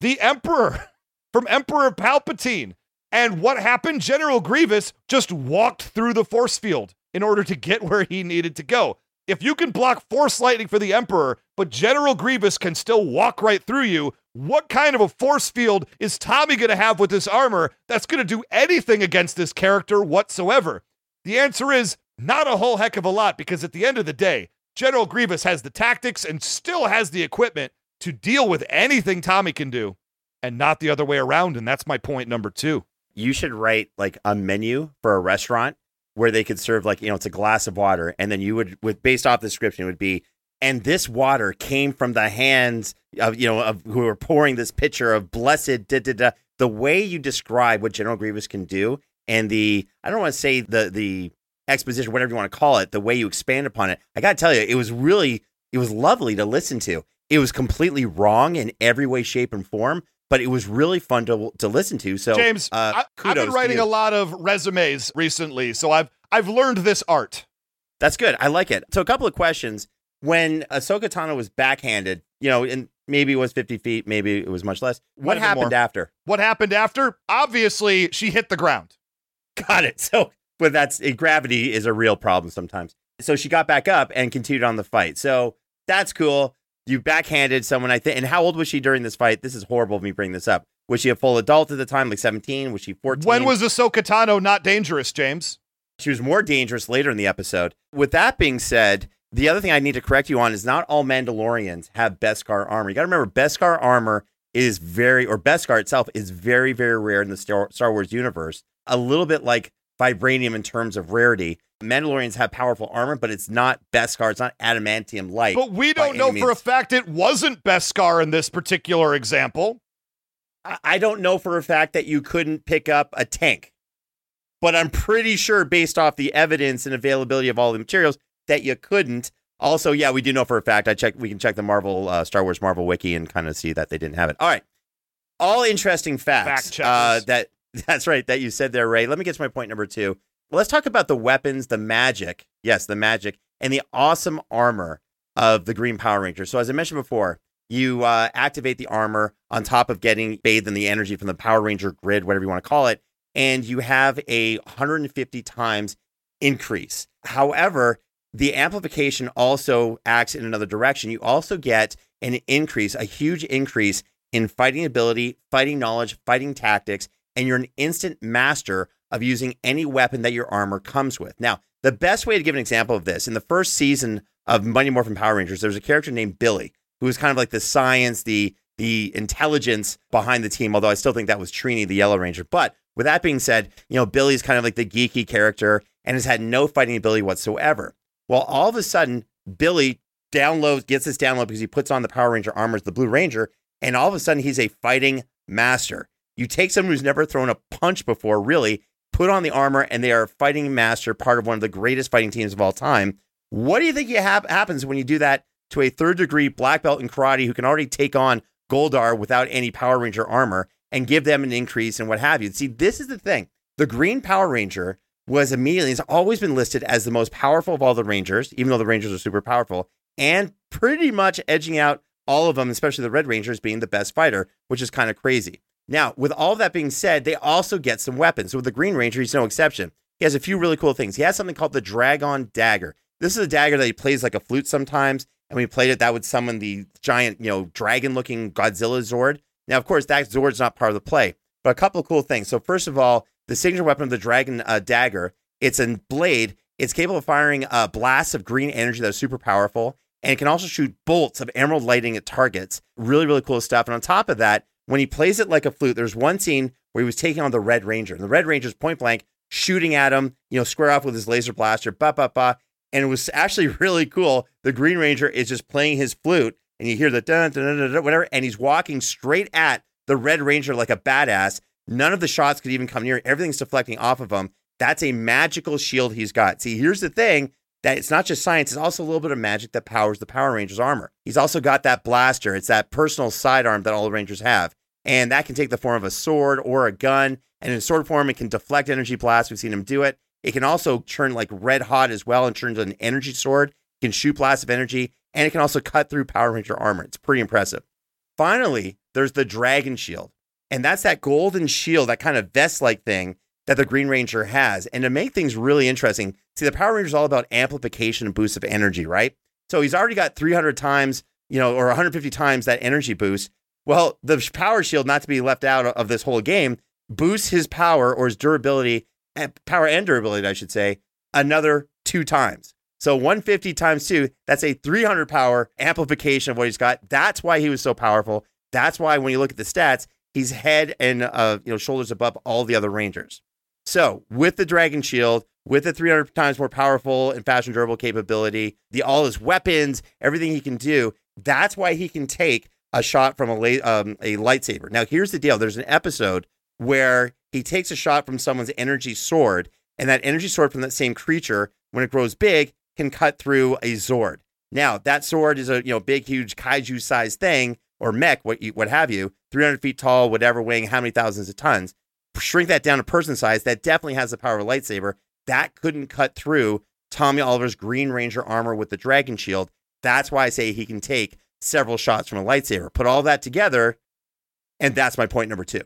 the Emperor, from Emperor Palpatine. And what happened? General Grievous just walked through the force field in order to get where he needed to go. If you can block force lightning for the Emperor, but General Grievous can still walk right through you, what kind of a force field is Tommy going to have with this armor that's going to do anything against this character whatsoever? The answer is not a whole heck of a lot because at the end of the day, General Grievous has the tactics and still has the equipment to deal with anything Tommy can do and not the other way around. And that's my point number two. You should write like a menu for a restaurant where they could serve like, you know, it's a glass of water. And then you would, with based off the description, it would be, and this water came from the hands of, you know, of who are pouring this pitcher of blessed da da da. The way you describe what General Grievous can do and the, I don't want to say the, the, exposition, whatever you want to call it, the way you expand upon it. I got to tell you, it was really, it was lovely to listen to. It was completely wrong in every way, shape, and form, but it was really fun to to listen to. So, James, uh, I, I've been writing a lot of resumes recently, so I've I've learned this art. That's good. I like it. So, a couple of questions. When Ahsoka Tano was backhanded, you know, and Maybe it was 50 feet. Maybe it was much less. What happened more. after? What happened after? Obviously, she hit the ground. Got it. So, but that's eh, gravity is a real problem sometimes. So she got back up and continued on the fight. So that's cool. You backhanded someone, I think. And how old was she during this fight? This is horrible of me bringing this up. Was she a full adult at the time, like 17? Was she 14? When was Ahsoka Tano not dangerous, James? She was more dangerous later in the episode. With that being said, the other thing I need to correct you on is not all Mandalorians have Beskar armor. You got to remember, Beskar armor is very, or Beskar itself is very, very rare in the Star, Star Wars universe. A little bit like vibranium in terms of rarity. Mandalorians have powerful armor, but it's not Beskar. It's not adamantium light. But we don't know for a fact it wasn't Beskar in this particular example. I- I don't know for a fact that you couldn't pick up a tank, but I'm pretty sure, based off the evidence and availability of all the materials, that you couldn't. Also, yeah, we do know for a fact. I checked. We can check the Marvel uh, Star Wars Marvel wiki and kind of see that they didn't have it. All right, all interesting facts. Fact uh, that that's right. That you said there, Ray. Let me get to my point number two. Let's talk about the weapons, the magic. Yes, the magic and the awesome armor of the Green Power Ranger. So, as I mentioned before, you uh, activate the armor on top of getting bathed in the energy from the Power Ranger grid, whatever you want to call it, and you have a 150 times increase. However, the amplification also acts in another direction. You also get an increase, a huge increase in fighting ability, fighting knowledge, fighting tactics, and you're an instant master of using any weapon that your armor comes with. Now, the best way to give an example of this in the first season of Mighty Morphin Power Rangers, there was a character named Billy who was kind of like the science, the the intelligence behind the team. Although I still think that was Trini, the Yellow Ranger. But with that being said, you know Billy's kind of like the geeky character and has had no fighting ability whatsoever. Well, all of a sudden, Billy downloads, gets this download because he puts on the Power Ranger armor as the Blue Ranger, and all of a sudden he's a fighting master. You take someone who's never thrown a punch before, really, put on the armor, and they are a fighting master, part of one of the greatest fighting teams of all time. What do you think have, happens when you do that to a third degree black belt in karate who can already take on Goldar without any Power Ranger armor and give them an increase and what have you? See, this is the thing. The Green Power Ranger was immediately, has always been listed as the most powerful of all the Rangers, even though the Rangers are super powerful, and pretty much edging out all of them, especially the Red Rangers, being the best fighter, which is kind of crazy. Now, with all that being said, they also get some weapons. So with the Green Ranger, he's no exception. He has a few really cool things. He has something called the Dragon Dagger. This is a dagger that he plays like a flute sometimes. And when he played it, that would summon the giant, you know, dragon looking Godzilla Zord. Now, of course, that Zord's not part of the play, but a couple of cool things. So, first of all, the signature weapon of the Dragon uh, Dagger, it's a blade. It's capable of firing uh, blasts of green energy that are super powerful. And it can also shoot bolts of emerald lighting at targets. Really, really cool stuff. And on top of that, when he plays it like a flute, there's one scene where he was taking on the Red Ranger. And the Red Ranger's point blank shooting at him, you know, square off with his laser blaster, ba ba ba. And it was actually really cool. The Green Ranger is just playing his flute, and you hear the dun dun dun dun, dun whatever, and he's walking straight at the Red Ranger like a badass. None of the shots could even come near. Everything's deflecting off of him. That's a magical shield he's got. See, here's the thing that it's not just science, it's also a little bit of magic that powers the Power Rangers armor. He's also got that blaster. It's that personal sidearm that all the Rangers have. And that can take the form of a sword or a gun. And in sword form, it can deflect energy blasts. We've seen him do it. It can also turn like red hot as well and turn into an energy sword. It can shoot blasts of energy. And it can also cut through Power Ranger armor. It's pretty impressive. Finally, there's the Dragon Shield. And that's that golden shield, that kind of vest like thing that the Green Ranger has. And to make things really interesting, see, the Power Ranger is all about amplification and boost of energy, right? So he's already got 300 times, you know, or 150 times that energy boost. Well, the Power Shield, not to be left out of this whole game, boosts his power or his durability, power and durability, I should say, another two times. So 150 times two, that's a 300 power amplification of what he's got. That's why he was so powerful. That's why when you look at the stats, he's head and uh, you know shoulders above all the other Rangers. So with the Dragon Shield, with the 300 times more powerful and fast and durable capability, the all his weapons, everything he can do, that's why he can take a shot from a um, a lightsaber. Now here's the deal: there's an episode where he takes a shot from someone's energy sword, and that energy sword from that same creature, when it grows big, can cut through a Zord. Now that sword is a you know big, huge kaiju sized thing or mech, what you, what have you, 300 feet tall, whatever, weighing how many thousands of tons. Shrink that down to person size. That definitely has the power of a lightsaber. That couldn't cut through Tommy Oliver's Green Ranger armor with the Dragon Shield. That's why I say he can take several shots from a lightsaber. Put all that together, and that's my point number two.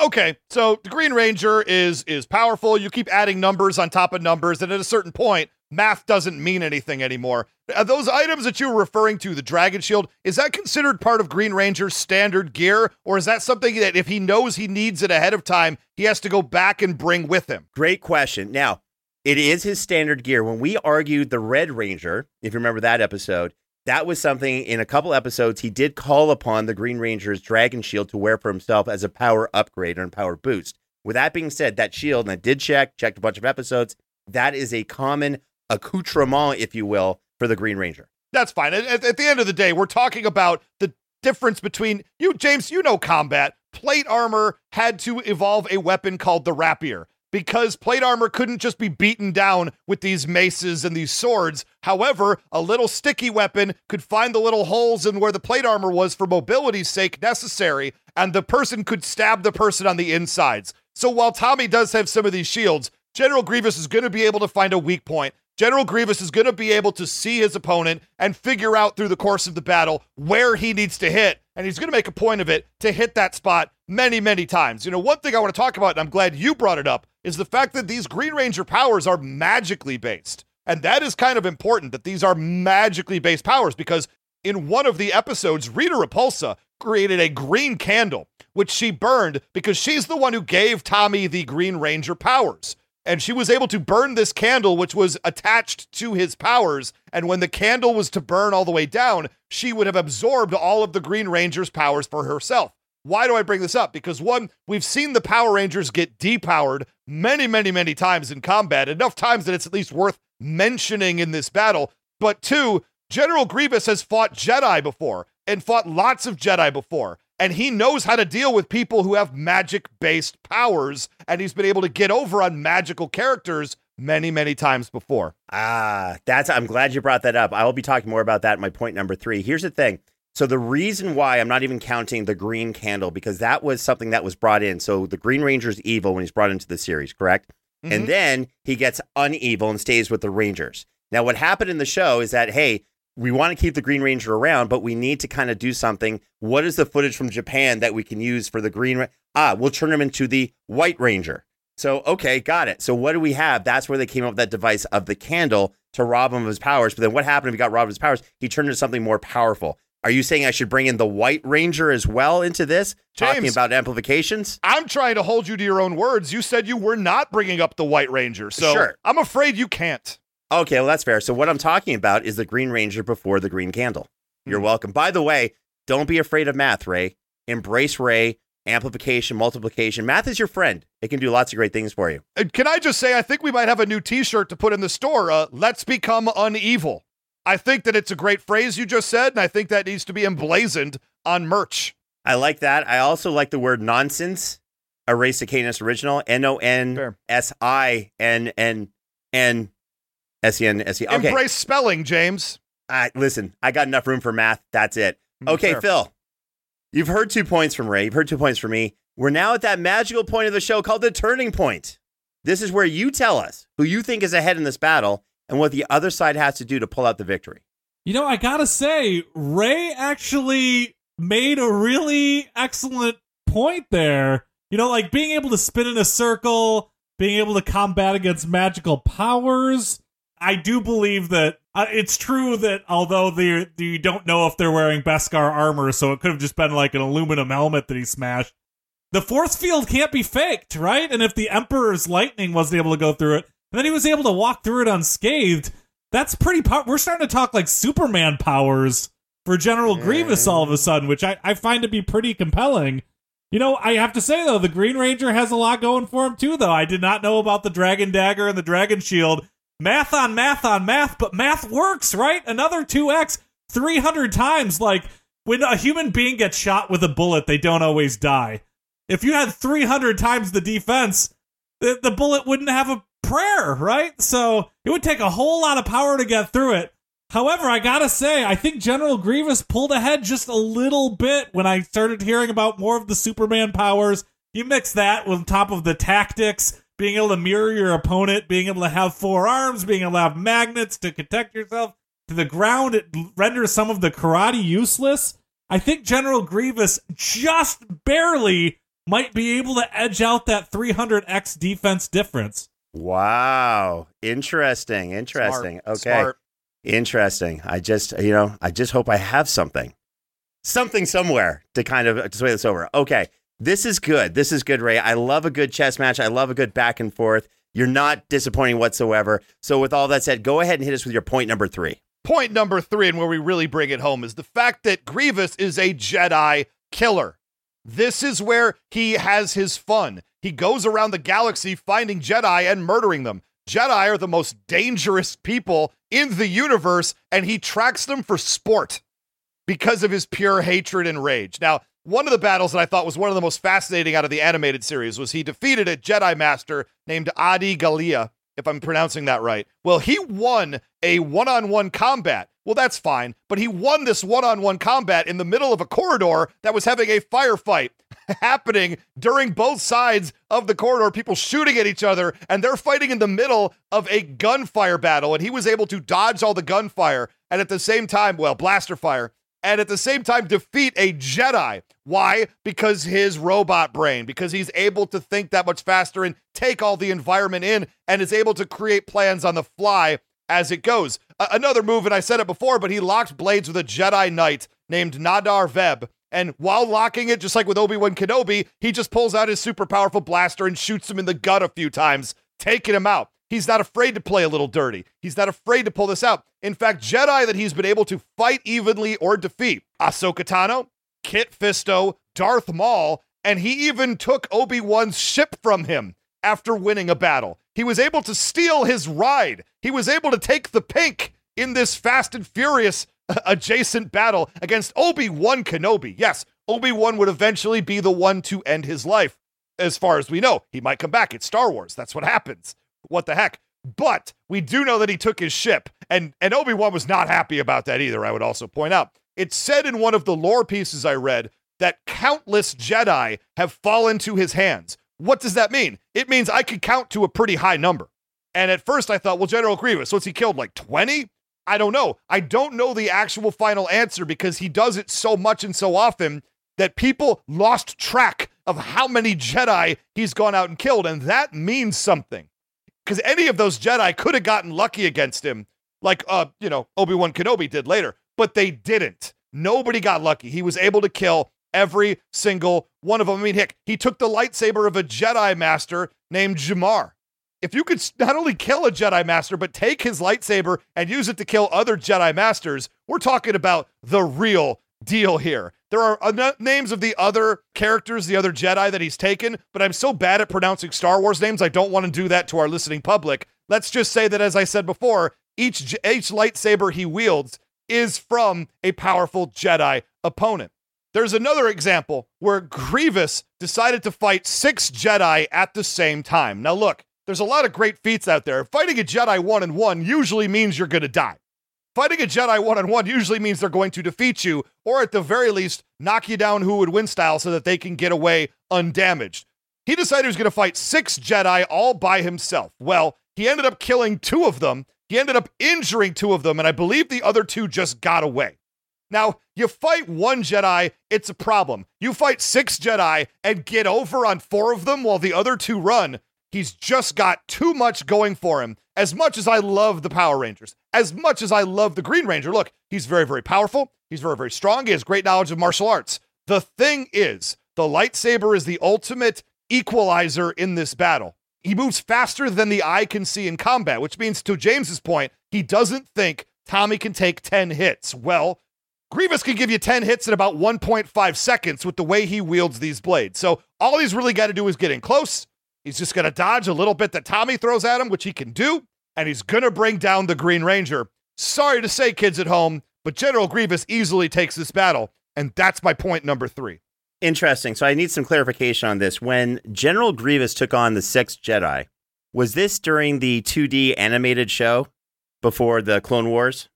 Okay, so the Green Ranger is is powerful. You keep adding numbers on top of numbers, and at a certain point, math doesn't mean anything anymore. Are those items that you were referring to, the Dragon Shield, is that considered part of Green Ranger's standard gear, or is that something that if he knows he needs it ahead of time, he has to go back and bring with him? Great question. Now, it is his standard gear. When we argued the Red Ranger, if you remember that episode, that was something in a couple episodes he did call upon the Green Ranger's dragon shield to wear for himself as a power upgrade and power boost. With that being said, that shield, and I did check, checked a bunch of episodes, that is a common accoutrement, if you will, for the Green Ranger. That's fine. At, at the end of the day, we're talking about the difference between you, James, you know combat. Plate armor had to evolve a weapon called the rapier because plate armor couldn't just be beaten down with these maces and these swords. However, a little sticky weapon could find the little holes in where the plate armor was for mobility's sake necessary, and the person could stab the person on the insides. So while Tommy does have some of these shields, General Grievous is going to be able to find a weak point. General Grievous is going to be able to see his opponent and figure out through the course of the battle where he needs to hit. And he's going to make a point of it to hit that spot many, many times. You know, one thing I want to talk about, and I'm glad you brought it up, is the fact that these Green Ranger powers are magically based. And that is kind of important that these are magically based powers because in one of the episodes, Rita Repulsa created a green candle, which she burned because she's the one who gave Tommy the Green Ranger powers and she was able to burn this candle, which was attached to his powers. And when the candle was to burn all the way down, she would have absorbed all of the Green Ranger's powers for herself. Why do I bring this up? Because one, we've seen the Power Rangers get depowered many, many, many times in combat, enough times that it's at least worth mentioning in this battle. But two, General Grievous has fought Jedi before and fought lots of Jedi before and he knows how to deal with people who have magic based powers and he's been able to get over on magical characters many many times before. Ah that's i'm glad you brought that up. I will be talking more about that in my point number three. Here's the thing. So the reason why i'm not even counting the green candle because that was something that was brought in. So the green ranger's evil when he's brought into the series correct? Mm-hmm. and then he gets unevil and stays with the rangers. Now what happened in the show is that hey we want to keep the Green Ranger around, but we need to kind of do something. What is the footage from Japan that we can use for the Green? Ra- ah, we'll turn him into the White Ranger. So okay, got it. So what do we have? That's where they came up with that device of the candle to rob him of his powers. But then what happened if he got robbed of his powers? He turned into something more powerful. Are you saying I should bring in the White Ranger as well into this? James, talking about amplifications? I'm trying to hold you to your own words. You said you were not bringing up the White Ranger. So sure. I'm afraid you can't. Okay, well, that's fair. So, what I'm talking about is the Green Ranger before the Green Candle. You're mm welcome. By the way, don't be afraid of math, Ray. Embrace Ray, amplification, multiplication. Math is your friend. It can do lots of great things for you. And can I just say, I think we might have a new t shirt to put in the store. Uh, Let's become unevil. I think that it's a great phrase you just said, and I think that needs to be emblazoned on merch. I like that. I also like the word nonsense. a Ray Stakenas original. N O N S I N N N S E N S E. Okay. Embrace spelling, James. Uh, listen, I got enough room for math. That's it. Mm, okay, Fair. Phil. You've heard two points from Ray. You've heard two points from me. We're now at that magical point of the show called the turning point. This is where you tell us who you think is ahead in this battle and what the other side has to do to pull out the victory. You know, I gotta say, Ray actually made a really excellent point there. You know, like being able to spin in a circle, being able to combat against magical powers I do believe that uh, it's true that although they you don't know if they're wearing Beskar armor, so it could have just been like an aluminum helmet that he smashed. The force field can't be faked, right? And if the Emperor's lightning wasn't able to go through it, and then he was able to walk through it unscathed, that's pretty. Po- we're starting to talk like Superman powers for General Grievous all of a sudden, which I, I find to be pretty compelling. You know, I have to say though, the Green Ranger has a lot going for him too. Though I did not know about the Dragon Dagger and the Dragon Shield math on math on math, but math works, right? Another 2x 300 times. Like when a human being gets shot with a bullet, they don't always die. If you had 300 times the defense, the, the bullet wouldn't have a prayer, right? So it would take a whole lot of power to get through it. However, I gotta say, I think General Grievous pulled ahead just a little bit when I started hearing about more of the Superman powers. You mix that on top of the tactics being able to mirror your opponent, being able to have four arms, being able to have magnets to protect yourself. to the ground. It renders some of the karate useless. I think General Grievous just barely might be able to edge out that 300x defense difference. Wow. Interesting. Interesting. Smart. Okay. Smart. Interesting. I just, you know, I just hope I have something, something somewhere to kind of to sway this over. Okay. This is good. This is good, Ray. I love a good chess match. I love a good back and forth. You're not disappointing whatsoever. So, with all that said, go ahead and hit us with your point number three. Point number three, and where we really bring it home, is the fact that Grievous is a Jedi killer. This is where he has his fun. He goes around the galaxy finding Jedi and murdering them. Jedi are the most dangerous people in the universe, and he tracks them for sport because of his pure hatred and rage. Now, one of the battles that I thought was one of the most fascinating out of the animated series was he defeated a Jedi Master named Adi Gallia, if I'm pronouncing that right. Well, he won a one on one combat. Well, that's fine, but he won this one on one combat in the middle of a corridor that was having a firefight happening during both sides of the corridor, people shooting at each other, and they're fighting in the middle of a gunfire battle. And he was able to dodge all the gunfire and at the same time, well, blaster fire, and at the same time defeat a Jedi. Why? Because his robot brain, because he's able to think that much faster and take all the environment in and is able to create plans on the fly as it goes. Another move, and I said it before, but he locked blades with a Jedi Knight named Nadar Vebb. And while locking it, just like with Obi Wan Kenobi, he just pulls out his super powerful blaster and shoots him in the gut a few times, taking him out. He's not afraid to play a little dirty. He's not afraid to pull this out. In fact, Jedi that he's been able to fight evenly or defeat Ahsoka Tano, Kit Fisto, Darth Maul, and he even took Obi Wan's ship from him after winning a battle. He was able to steal his ride. He was able to take the pink in this Fast and Furious adjacent battle against Obi Wan Kenobi. Yes, Obi Wan would eventually be the one to end his life. As far as we know, he might come back. It's Star Wars. That's what happens. What the heck? But we do know that he took his ship, and, and Obi Wan was not happy about that either, I would also point out. It's said in one of the lore pieces I read that countless Jedi have fallen to his hands. What does that mean? It means I could count to a pretty high number. And at first I thought, well, General Grievous, what's he killed? Like 20? I don't know. I don't know the actual final answer because he does it so much and so often that people lost track of how many Jedi he's gone out and killed. And that means something. Because any of those Jedi could have gotten lucky against him, like, uh, you know, Obi Wan Kenobi did later, but they didn't. Nobody got lucky. He was able to kill every single one of them. I mean, heck, he took the lightsaber of a Jedi master named Jamar. If you could not only kill a Jedi master, but take his lightsaber and use it to kill other Jedi masters, we're talking about the real deal here. There are uh, names of the other characters, the other Jedi that he's taken, but I'm so bad at pronouncing Star Wars names, I don't want to do that to our listening public. Let's just say that, as I said before, each, each lightsaber he wields is from a powerful Jedi opponent. There's another example where Grievous decided to fight six Jedi at the same time. Now, look, there's a lot of great feats out there. Fighting a Jedi one on one usually means you're going to die. Fighting a Jedi one on one usually means they're going to defeat you, or at the very least, knock you down who would win style so that they can get away undamaged. He decided he was going to fight six Jedi all by himself. Well, he ended up killing two of them. He ended up injuring two of them, and I believe the other two just got away. Now, you fight one Jedi, it's a problem. You fight six Jedi and get over on four of them while the other two run. He's just got too much going for him. As much as I love the Power Rangers, as much as I love the Green Ranger, look, he's very, very powerful. He's very, very strong. He has great knowledge of martial arts. The thing is, the lightsaber is the ultimate equalizer in this battle. He moves faster than the eye can see in combat, which means, to James's point, he doesn't think Tommy can take 10 hits. Well, Grievous can give you 10 hits in about 1.5 seconds with the way he wields these blades. So all he's really got to do is get in close. He's just going to dodge a little bit that Tommy throws at him, which he can do, and he's going to bring down the Green Ranger. Sorry to say, kids at home, but General Grievous easily takes this battle, and that's my point number three. Interesting. So I need some clarification on this. When General Grievous took on the sixth Jedi, was this during the 2D animated show before the Clone Wars?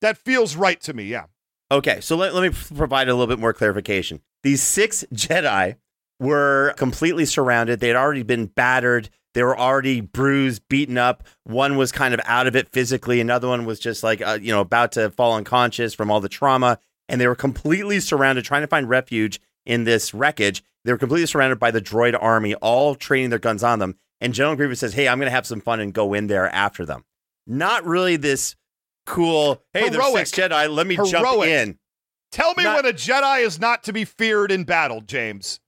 That feels right to me, yeah. Okay, so let, let me provide a little bit more clarification. These six Jedi were completely surrounded. They had already been battered. They were already bruised, beaten up. One was kind of out of it physically. Another one was just like, uh, you know, about to fall unconscious from all the trauma. And they were completely surrounded, trying to find refuge in this wreckage. They were completely surrounded by the droid army, all training their guns on them. And General Grievous says, Hey, I'm going to have some fun and go in there after them. Not really this cool, hey, there's Heroic. six Jedi. Let me jump in. Tell me Not- when a Jedi is not to be feared in battle, James.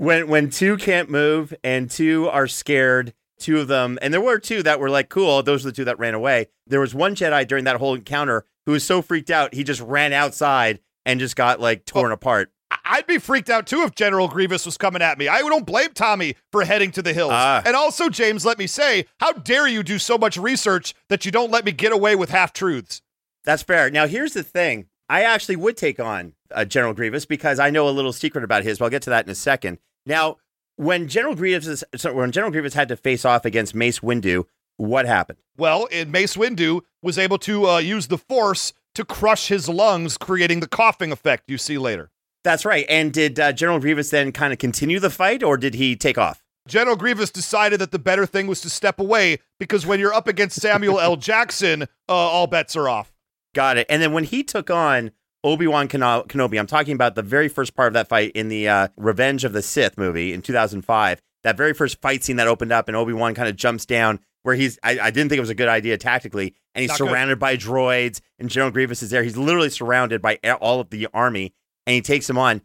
When when two can't move and two are scared two of them and there were two that were like cool those are the two that ran away there was one jedi during that whole encounter who was so freaked out he just ran outside and just got like torn apart I'd be freaked out too if General Grievous was coming at me. I don't blame Tommy for heading to the hills. Ah. and also, James, let me say, how dare you do so much research that you don't let me get away with half truths? that's fair now here's the thing i actually would take on uh, general grievous because i know a little secret about his but i'll get to that in a second now when general grievous so when general grievous had to face off against mace windu what happened Well, and Mace Windu was able to uh, use the Force to crush his lungs, creating the coughing effect you see later. that's right and did uh, general grievous then kind of continue the fight or did he take off General Grievous decided that the better thing was to step away because when you're up against Samuel L. Jackson, uh, all bets are off. Got it. And then when he took on Obi Wan Kenobi, I'm talking about the very first part of that fight in the uh, Revenge of the Sith movie in 2005. That very first fight scene that opened up, and Obi Wan kind of jumps down where he's. I, I didn't think it was a good idea tactically, and he's Not good. surrounded by droids, and General Grievous is there. He's literally surrounded by all of the army, and he takes him on.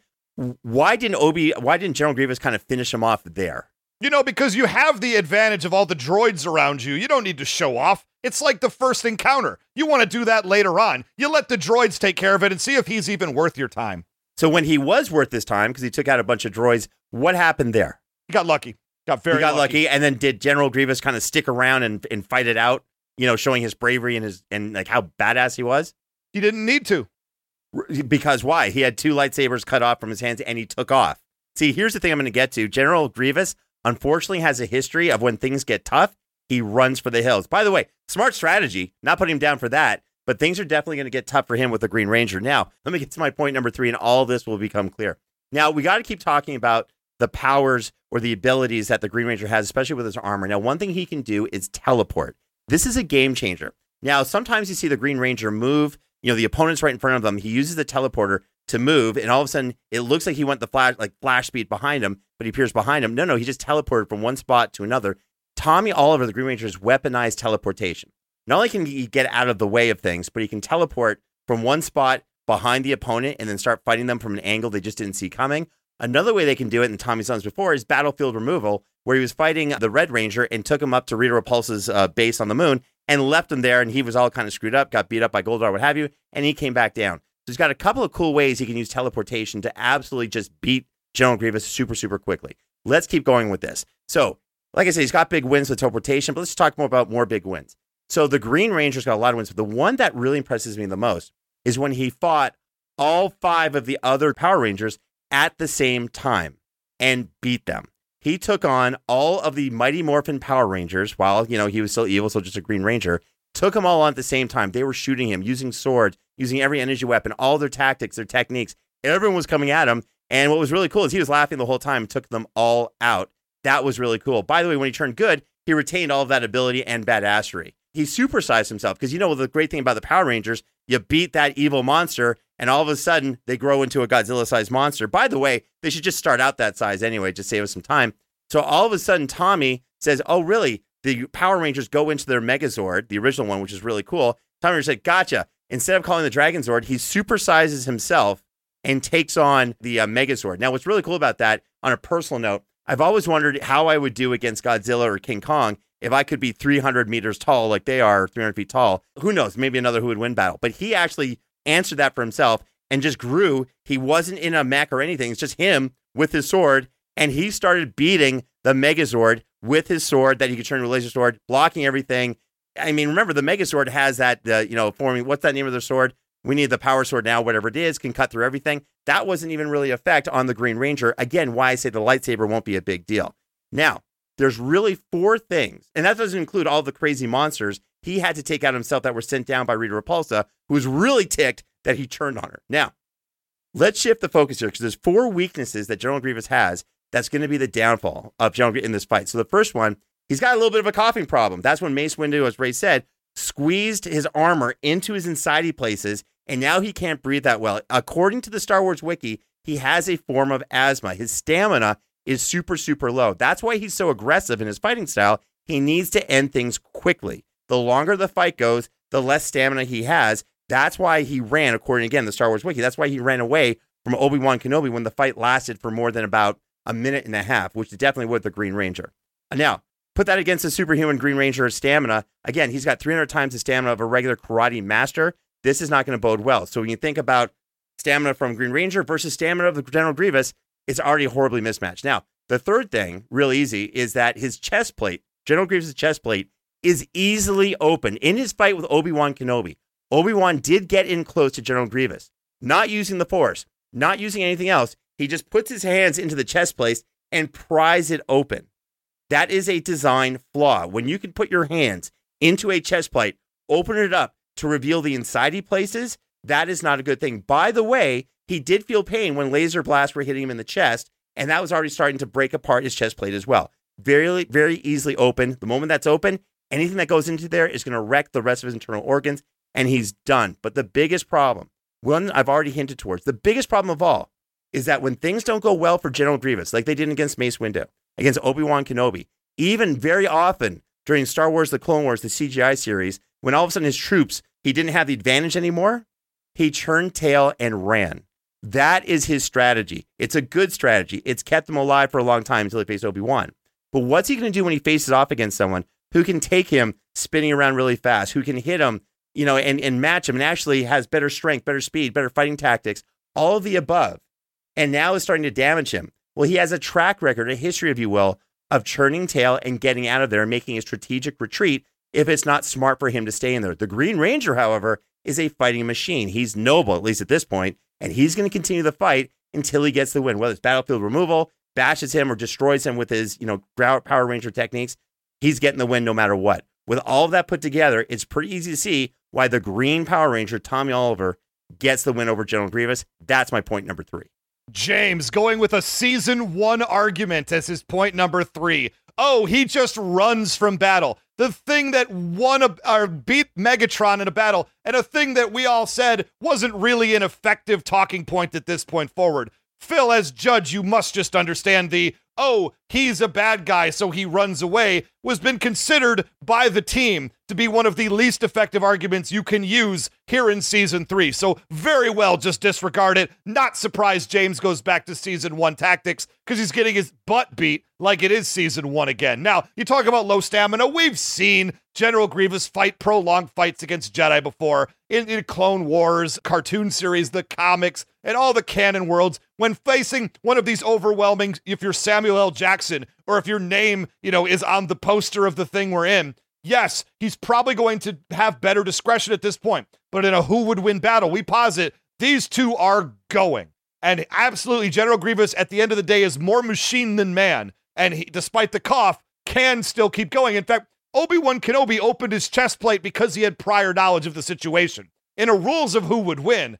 Why didn't Obi? Why didn't General Grievous kind of finish him off there? You know, because you have the advantage of all the droids around you. You don't need to show off. It's like the first encounter. You want to do that later on. You let the droids take care of it and see if he's even worth your time. So when he was worth his time because he took out a bunch of droids, what happened there? He got lucky. Got very he got lucky. and then did General Grievous kind of stick around and, and fight it out? You know, showing his bravery and his and like how badass he was. He didn't need to. Because why? He had two lightsabers cut off from his hands and he took off. See, here's the thing I'm going to get to. General Grievous unfortunately has a history of when things get tough, he runs for the hills. By the way, smart strategy. Not putting him down for that, but things are definitely going to get tough for him with the Green Ranger. Now, let me get to my point number three, and all this will become clear. Now, we got to keep talking about the powers or the abilities that the Green Ranger has, especially with his armor. Now, one thing he can do is teleport. This is a game changer. Now, sometimes you see the Green Ranger move, you know, the opponent's right in front of them. He uses the teleporter to move, and all of a sudden it looks like he went the flash like flash speed behind him, but he appears behind him. No, no, he just teleported from one spot to another. Tommy Oliver, the Green Ranger, has weaponized teleportation. Not only can he get out of the way of things, but he can teleport from one spot behind the opponent and then start fighting them from an angle they just didn't see coming. Another way they can do it, and Tommy's done this before, is battlefield removal, where he was fighting the Red Ranger and took him up to Rita Repulsa's uh, base on the moon and left him there, and he was all kind of screwed up, got beat up by Goldar, what have you, and he came back down. So he's got a couple of cool ways he can use teleportation to absolutely just beat General Grievous super, super quickly. Let's keep going with this. So, like I said, he's got big wins with teleportation, but let's talk more about more big wins. So the Green Ranger's got a lot of wins, but the one that really impresses me the most is when he fought all five of the other Power Rangers at the same time and beat them. He took on all of the Mighty Morphin Power Rangers while, you know, he was still evil, so just a Green Ranger. Took them all on at the same time. They were shooting him, using swords, using every energy weapon, all their tactics, their techniques. Everyone was coming at him. And what was really cool is he was laughing the whole time took them all out. That was really cool. By the way, when he turned good, he retained all of that ability and badassery. He supersized himself because you know the great thing about the Power Rangers, you beat that evil monster, and all of a sudden they grow into a Godzilla-sized monster. By the way, they should just start out that size anyway, just save us some time. So all of a sudden, Tommy says, "Oh, really? The Power Rangers go into their Megazord, the original one, which is really cool." Tommy said, "Gotcha." Instead of calling the Dragon Zord, he supersizes himself and takes on the uh, Megazord. Now, what's really cool about that, on a personal note, I've always wondered how I would do against Godzilla or King Kong if I could be 300 meters tall, like they are 300 feet tall. Who knows? Maybe another who would win battle. But he actually answered that for himself and just grew. He wasn't in a mech or anything. It's just him with his sword. And he started beating the Megazord with his sword that he could turn into a laser sword, blocking everything. I mean, remember the Megazord has that, uh, you know, forming. What's that name of their sword? We need the power sword now, whatever it is, can cut through everything. That wasn't even really effect on the Green Ranger. Again, why I say the lightsaber won't be a big deal. Now, there's really four things, and that doesn't include all the crazy monsters he had to take out himself that were sent down by Rita Repulsa, who was really ticked that he turned on her. Now, let's shift the focus here because there's four weaknesses that General Grievous has that's going to be the downfall of General Grievous in this fight. So the first one He's got a little bit of a coughing problem. That's when Mace Windu, as Ray said, squeezed his armor into his insidey places, and now he can't breathe that well. According to the Star Wars wiki, he has a form of asthma. His stamina is super, super low. That's why he's so aggressive in his fighting style. He needs to end things quickly. The longer the fight goes, the less stamina he has. That's why he ran, according again the Star Wars wiki. That's why he ran away from Obi Wan Kenobi when the fight lasted for more than about a minute and a half, which is definitely what the Green Ranger. Now, put that against the superhuman Green Ranger stamina. Again, he's got 300 times the stamina of a regular karate master. This is not going to bode well. So when you think about stamina from Green Ranger versus stamina of General Grievous, it's already horribly mismatched. Now, the third thing, real easy, is that his chest plate, General Grievous' chest plate, is easily open. In his fight with Obi Wan Kenobi, Obi Wan did get in close to General Grievous, not using the Force, not using anything else. He just puts his hands into the chest plate and pries it open. That is a design flaw. When you can put your hands into a chest plate, open it up to reveal the insidey places, that is not a good thing. By the way, he did feel pain when laser blasts were hitting him in the chest, and that was already starting to break apart his chest plate as well. Very, very easily open. The moment that's open, anything that goes into there is going to wreck the rest of his internal organs, and he's done. But the biggest problem, one I've already hinted towards, the biggest problem of all is that when things don't go well for General Grievous, like they did against Mace Windu, against Obi Wan Kenobi, even very often during Star Wars The Clone Wars, the CGI series, when all of a sudden his troops, he didn't have the advantage anymore, he turned tail and ran. That is his strategy. It's a good strategy. It's kept him alive for a long time until he faced Obi Wan. But what's he going to do when he faces off against someone who can take him spinning around really fast, who can hit him, you know, and, and match him and actually has better strength, better speed, better fighting tactics, all of the above, and now is starting to damage him? Well, he has a track record, a history, if you will, of churning tail and getting out of there and making a strategic retreat if it's not smart for him to stay in there. The Green Ranger, however, is a fighting machine. He's noble, at least at this point, and he's going to continue the fight until he gets the win, whether it's battlefield removal, bashes him, or destroys him with his, you know, Power Ranger techniques. He's getting the win no matter what. With all of that put together, it's pretty easy to see why the Green Power Ranger, Tommy Oliver, gets the win over General Grievous. That's my point number three. James going with a season one argument as his point number three. Oh, he just runs from battle. The thing that won a, or beat Megatron in a battle, and a thing that we all said wasn't really an effective talking point at this point forward. Phil, as judge, you must just understand the oh, he's a bad guy, so he runs away, was been considered by the team to be one of the least effective arguments you can use here in season three. So, very well, just disregard it. Not surprised James goes back to season one tactics because he's getting his butt beat like it is season one again. Now, you talk about low stamina. We've seen General Grievous fight prolonged fights against Jedi before in, in Clone Wars, cartoon series, the comics, and all the canon worlds. When facing one of these overwhelming, if you're Samuel L. Jackson or if your name, you know, is on the poster of the thing we're in, yes, he's probably going to have better discretion at this point. But in a who would win battle, we posit these two are going. And absolutely, General Grievous at the end of the day is more machine than man. And he, despite the cough, can still keep going. In fact, Obi Wan Kenobi opened his chest plate because he had prior knowledge of the situation. In a rules of who would win,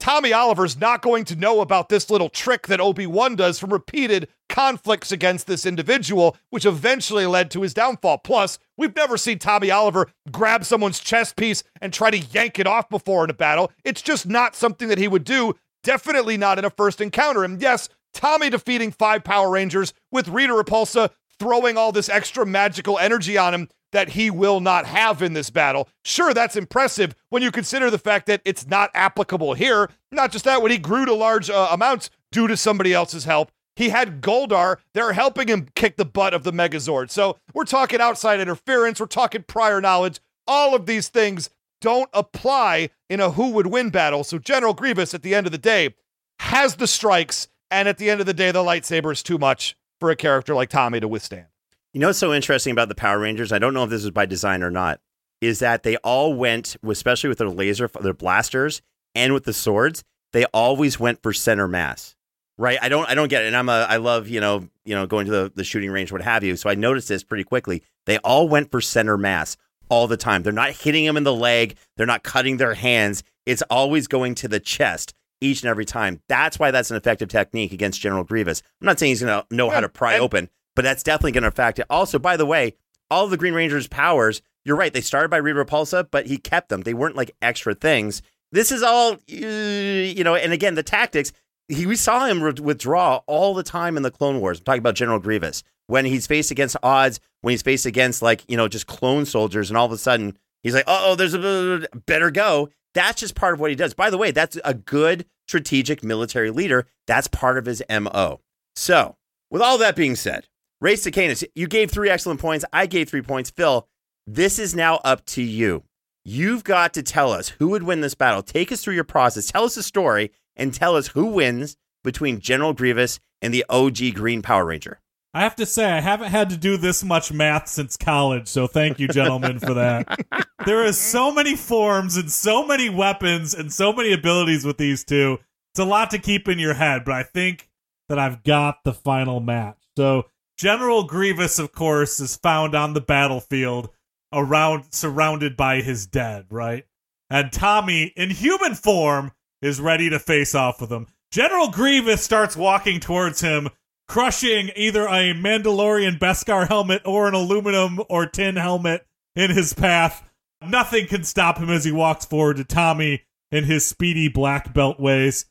Tommy Oliver's not going to know about this little trick that Obi Wan does from repeated conflicts against this individual, which eventually led to his downfall. Plus, we've never seen Tommy Oliver grab someone's chest piece and try to yank it off before in a battle. It's just not something that he would do, definitely not in a first encounter. And yes, Tommy defeating five Power Rangers with Rita Repulsa throwing all this extra magical energy on him that he will not have in this battle. Sure, that's impressive when you consider the fact that it's not applicable here. Not just that, when he grew to large uh, amounts due to somebody else's help, he had Goldar. They're helping him kick the butt of the Megazord. So we're talking outside interference, we're talking prior knowledge. All of these things don't apply in a who would win battle. So General Grievous, at the end of the day, has the strikes, and at the end of the day, the lightsaber is too much for a character like Tommy to withstand. You know what's so interesting about the Power Rangers? I don't know if this is by design or not. Is that they all went, especially with their laser, their blasters, and with the swords, they always went for center mass, right? I don't, I don't get it. And I'm a, I love, you know, you know, going to the, the shooting range, what have you. So I noticed this pretty quickly. They all went for center mass all the time. They're not hitting them in the leg. They're not cutting their hands. It's always going to the chest each and every time. That's why that's an effective technique against General Grievous. I'm not saying he's going to know how to pry open, but that's definitely going to affect it. Also, by the way, all of the Green Ranger's powers, you're right, they started by Rita Repulsa, but he kept them. They weren't like extra things. This is all, uh, you know, and again, the tactics, he, we saw him withdraw all the time in the Clone Wars. I'm talking about General Grievous. When he's faced against odds, when he's faced against like, you know, just clone soldiers, and all of a sudden he's like, oh, there's a better go. That's just part of what he does. By the way, that's a good strategic military leader. That's part of his MO. So, with all that being said, Ray Stakenas, you gave three excellent points. I gave three points. Phil, this is now up to you. You've got to tell us who would win this battle. Take us through your process. Tell us a story and tell us who wins between General Grievous and the OG Green Power Ranger. I have to say, I haven't had to do this much math since college, so thank you, gentlemen, for that. There is so many forms and so many weapons and so many abilities with these two. It's a lot to keep in your head, but I think that I've got the final match. So, General Grievous, of course, is found on the battlefield around surrounded by his dead, right? And Tommy, in human form, is ready to face off with him. General Grievous starts walking towards him, crushing either a Mandalorian Beskar helmet or an aluminum or tin helmet in his path. Nothing can stop him as he walks forward to Tommy in his speedy black belt ways.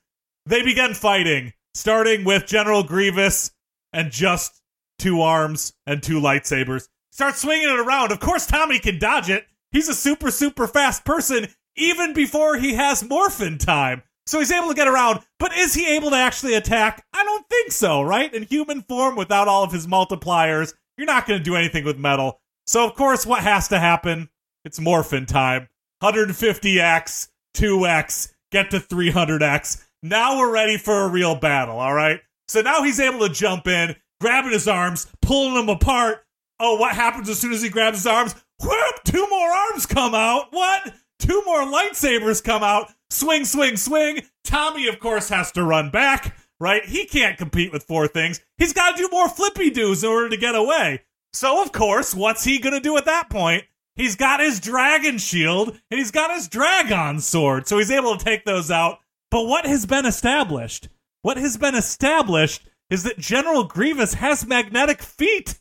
They begin fighting, starting with General Grievous and just two arms and two lightsabers. Start swinging it around. Of course, Tommy can dodge it. He's a super, super fast person even before he has morphin time. So he's able to get around, but is he able to actually attack? I don't think so, right? In human form, without all of his multipliers, you're not going to do anything with metal. So, of course, what has to happen? It's morphin time. 150x, 2x, get to 300x. Now we're ready for a real battle, all right? So now he's able to jump in, grabbing his arms, pulling them apart. Oh, what happens as soon as he grabs his arms? Whoop! Two more arms come out. What? Two more lightsabers come out. Swing, swing, swing. Tommy, of course, has to run back, right? He can't compete with four things. He's got to do more flippy doos in order to get away. So, of course, what's he going to do at that point? He's got his dragon shield and he's got his dragon sword. So he's able to take those out. But what has been established? What has been established is that General Grievous has magnetic feet.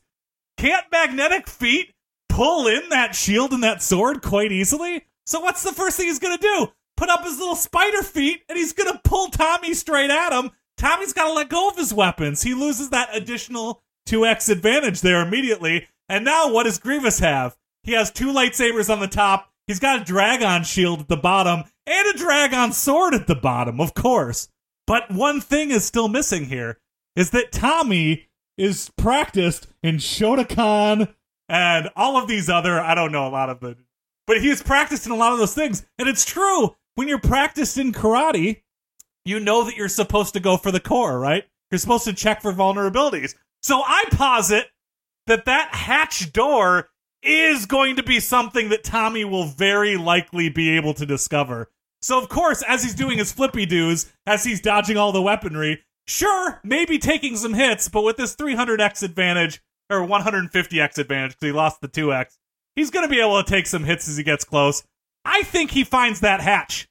Can't magnetic feet pull in that shield and that sword quite easily? So what's the first thing he's gonna do? Put up his little spider feet and he's gonna pull Tommy straight at him. Tommy's gotta let go of his weapons. He loses that additional 2x advantage there immediately. And now what does Grievous have? He has two lightsabers on the top. He's got a Dragon shield at the bottom and a Dragon sword at the bottom, of course. But one thing is still missing here is that Tommy is practiced in Shotokan and all of these other, I don't know a lot of the, but he's practiced in a lot of those things. And it's true. When you're practiced in karate, you know that you're supposed to go for the core, right? You're supposed to check for vulnerabilities. So I posit that that hatch door is going to be something that Tommy will very likely be able to discover. So, of course, as he's doing his flippy doos, as he's dodging all the weaponry, sure, maybe taking some hits, but with this 300x advantage, or 150x advantage, because he lost the 2x, he's going to be able to take some hits as he gets close. I think he finds that hatch.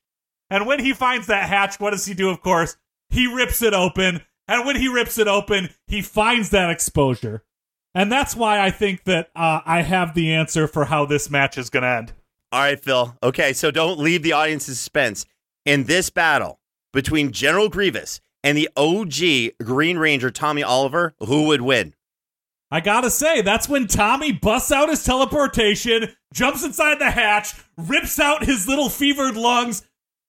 And when he finds that hatch, what does he do, of course? He rips it open. And when he rips it open, he finds that exposure. And that's why I think that uh, I have the answer for how this match is going to end. All right, Phil. Okay, so don't leave the audience in suspense. In this battle between General Grievous and the OG Green Ranger Tommy Oliver, who would win? I gotta say, that's when Tommy busts out his teleportation, jumps inside the hatch, rips out his little fevered lungs,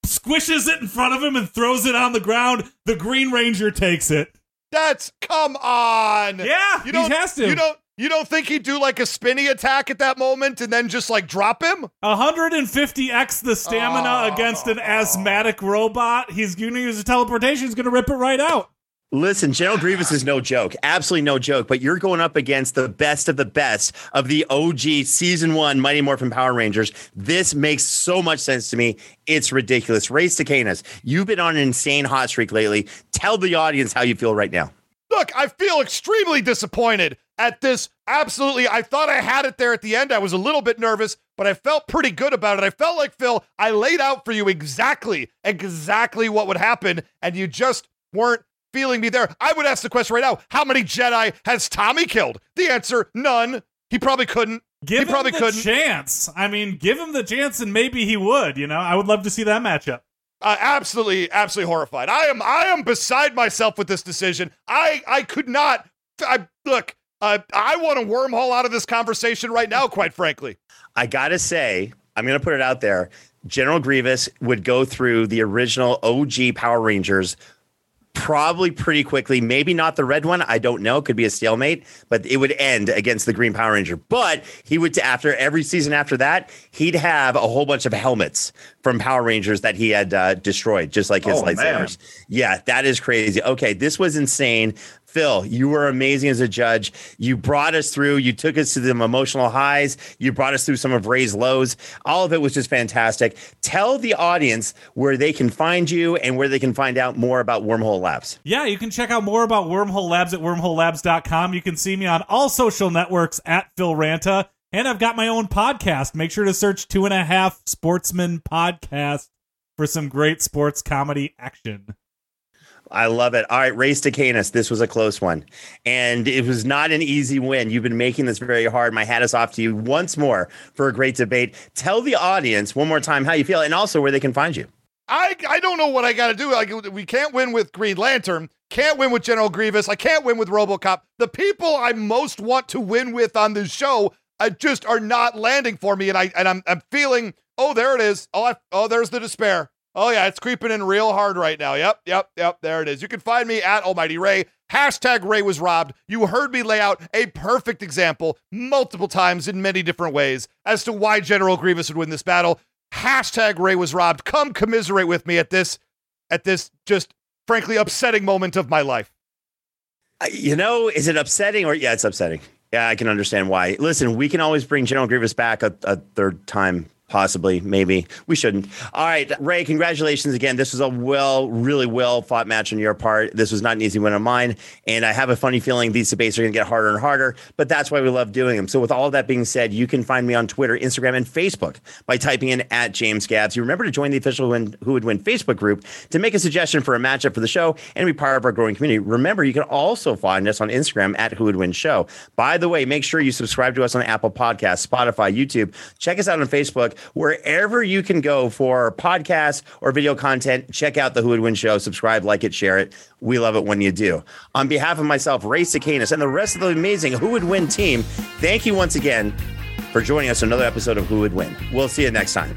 squishes it in front of him, and throws it on the ground. The Green Ranger takes it. That's come on. Yeah, you don't he has to. You don't you don't think he'd do like a spinny attack at that moment and then just like drop him? 150x the stamina Oh. against an asthmatic robot. He's gonna use a teleportation. He's gonna rip it right out. Listen, General Grievous is no joke. Absolutely no joke. But you're going up against the best of the best of the OG season one Mighty Morphin Power Rangers. This makes so much sense to me. It's ridiculous. Ray Stakenas, you've been on an insane hot streak lately. Tell the audience how you feel right now. Look, I feel extremely disappointed at this. Absolutely. I thought I had it there at the end. I was a little bit nervous, but I felt pretty good about it. I felt like, Phil, I laid out for you exactly, exactly what would happen, and you just weren't feeling me there. I would ask the question right now how many Jedi has Tommy killed? The answer none. He probably couldn't. Give he him probably the couldn't. chance. I mean, give him the chance, and maybe he would. You know, I would love to see that matchup. Uh, absolutely, absolutely horrified. I am, I am beside myself with this decision. I, I could not. I look. Uh, I want a wormhole out of this conversation right now. Quite frankly, I gotta say, I'm gonna put it out there. General Grievous would go through the original OG Power Rangers probably pretty quickly. Maybe not the red one. I don't know. Could be a stalemate, but it would end against the Green Power Ranger. But he would, after every season after that, he'd have a whole bunch of helmets from Power Rangers that he had uh, destroyed, just like his Oh, man. lightsabers. Yeah, that is crazy. Okay, this was insane. Phil, you were amazing as a judge. You brought us through. You took us to the emotional highs. You brought us through some of Ray's lows. All of it was just fantastic. Tell the audience where they can find you and where they can find out more about Wormhole Labs. Yeah, you can check out more about Wormhole Labs at wormholelabs.com. You can see me on all social networks at Phil Ranta. And I've got my own podcast. Make sure to search Two and a Half Sportsman Podcast for some great sports comedy action. I love it. All right, Ray Stakenas. This was a close one. And it was not an easy win. You've been making this very hard. My hat is off to you once more for a great debate. Tell the audience one more time how you feel and also where they can find you. I, I don't know what I got to do. Like we can't win with Green Lantern. Can't win with General Grievous. I can't win with RoboCop. The people I most want to win with on this show, I just are not landing for me, and I and I'm I'm feeling. Oh, there it is. Oh, I, oh, there's the despair. Oh yeah, it's creeping in real hard right now. Yep, yep, yep. There it is. You can find me at Almighty Ray. Hashtag Ray was robbed. You heard me lay out a perfect example multiple times in many different ways as to why General Grievous would win this battle. Hashtag Ray was robbed. Come commiserate with me at this, at this just frankly upsetting moment of my life. Uh, You know, is it upsetting or yeah, it's upsetting. Yeah, I can understand why. Listen, we can always bring General Grievous back a, a third time, possibly, maybe. We shouldn't. All right, Ray, congratulations again. This was a well, really well fought match on your part. This was not an easy win on mine. And I have a funny feeling these debates are going to get harder and harder, but that's why we love doing them. So, with all that being said, you can find me on Twitter, Instagram, and Facebook by typing in at James Gabbs. You remember to join the official win, Who Would Win Facebook group to make a suggestion for a matchup for the show and be part of our growing community. Remember, you can also find us on Instagram at Who Would Win Show. By the way, make sure you subscribe to us on Apple Podcasts, Spotify, YouTube. Check us out on Facebook. Wherever you can go for podcasts or video content, check out the Who Would Win Show. Subscribe, like it, share it. We love it when you do. On behalf of myself, Ray Stakenas, and the rest of the amazing Who Would Win team, thank you once again for joining us another episode of Who Would Win. We'll see you next time.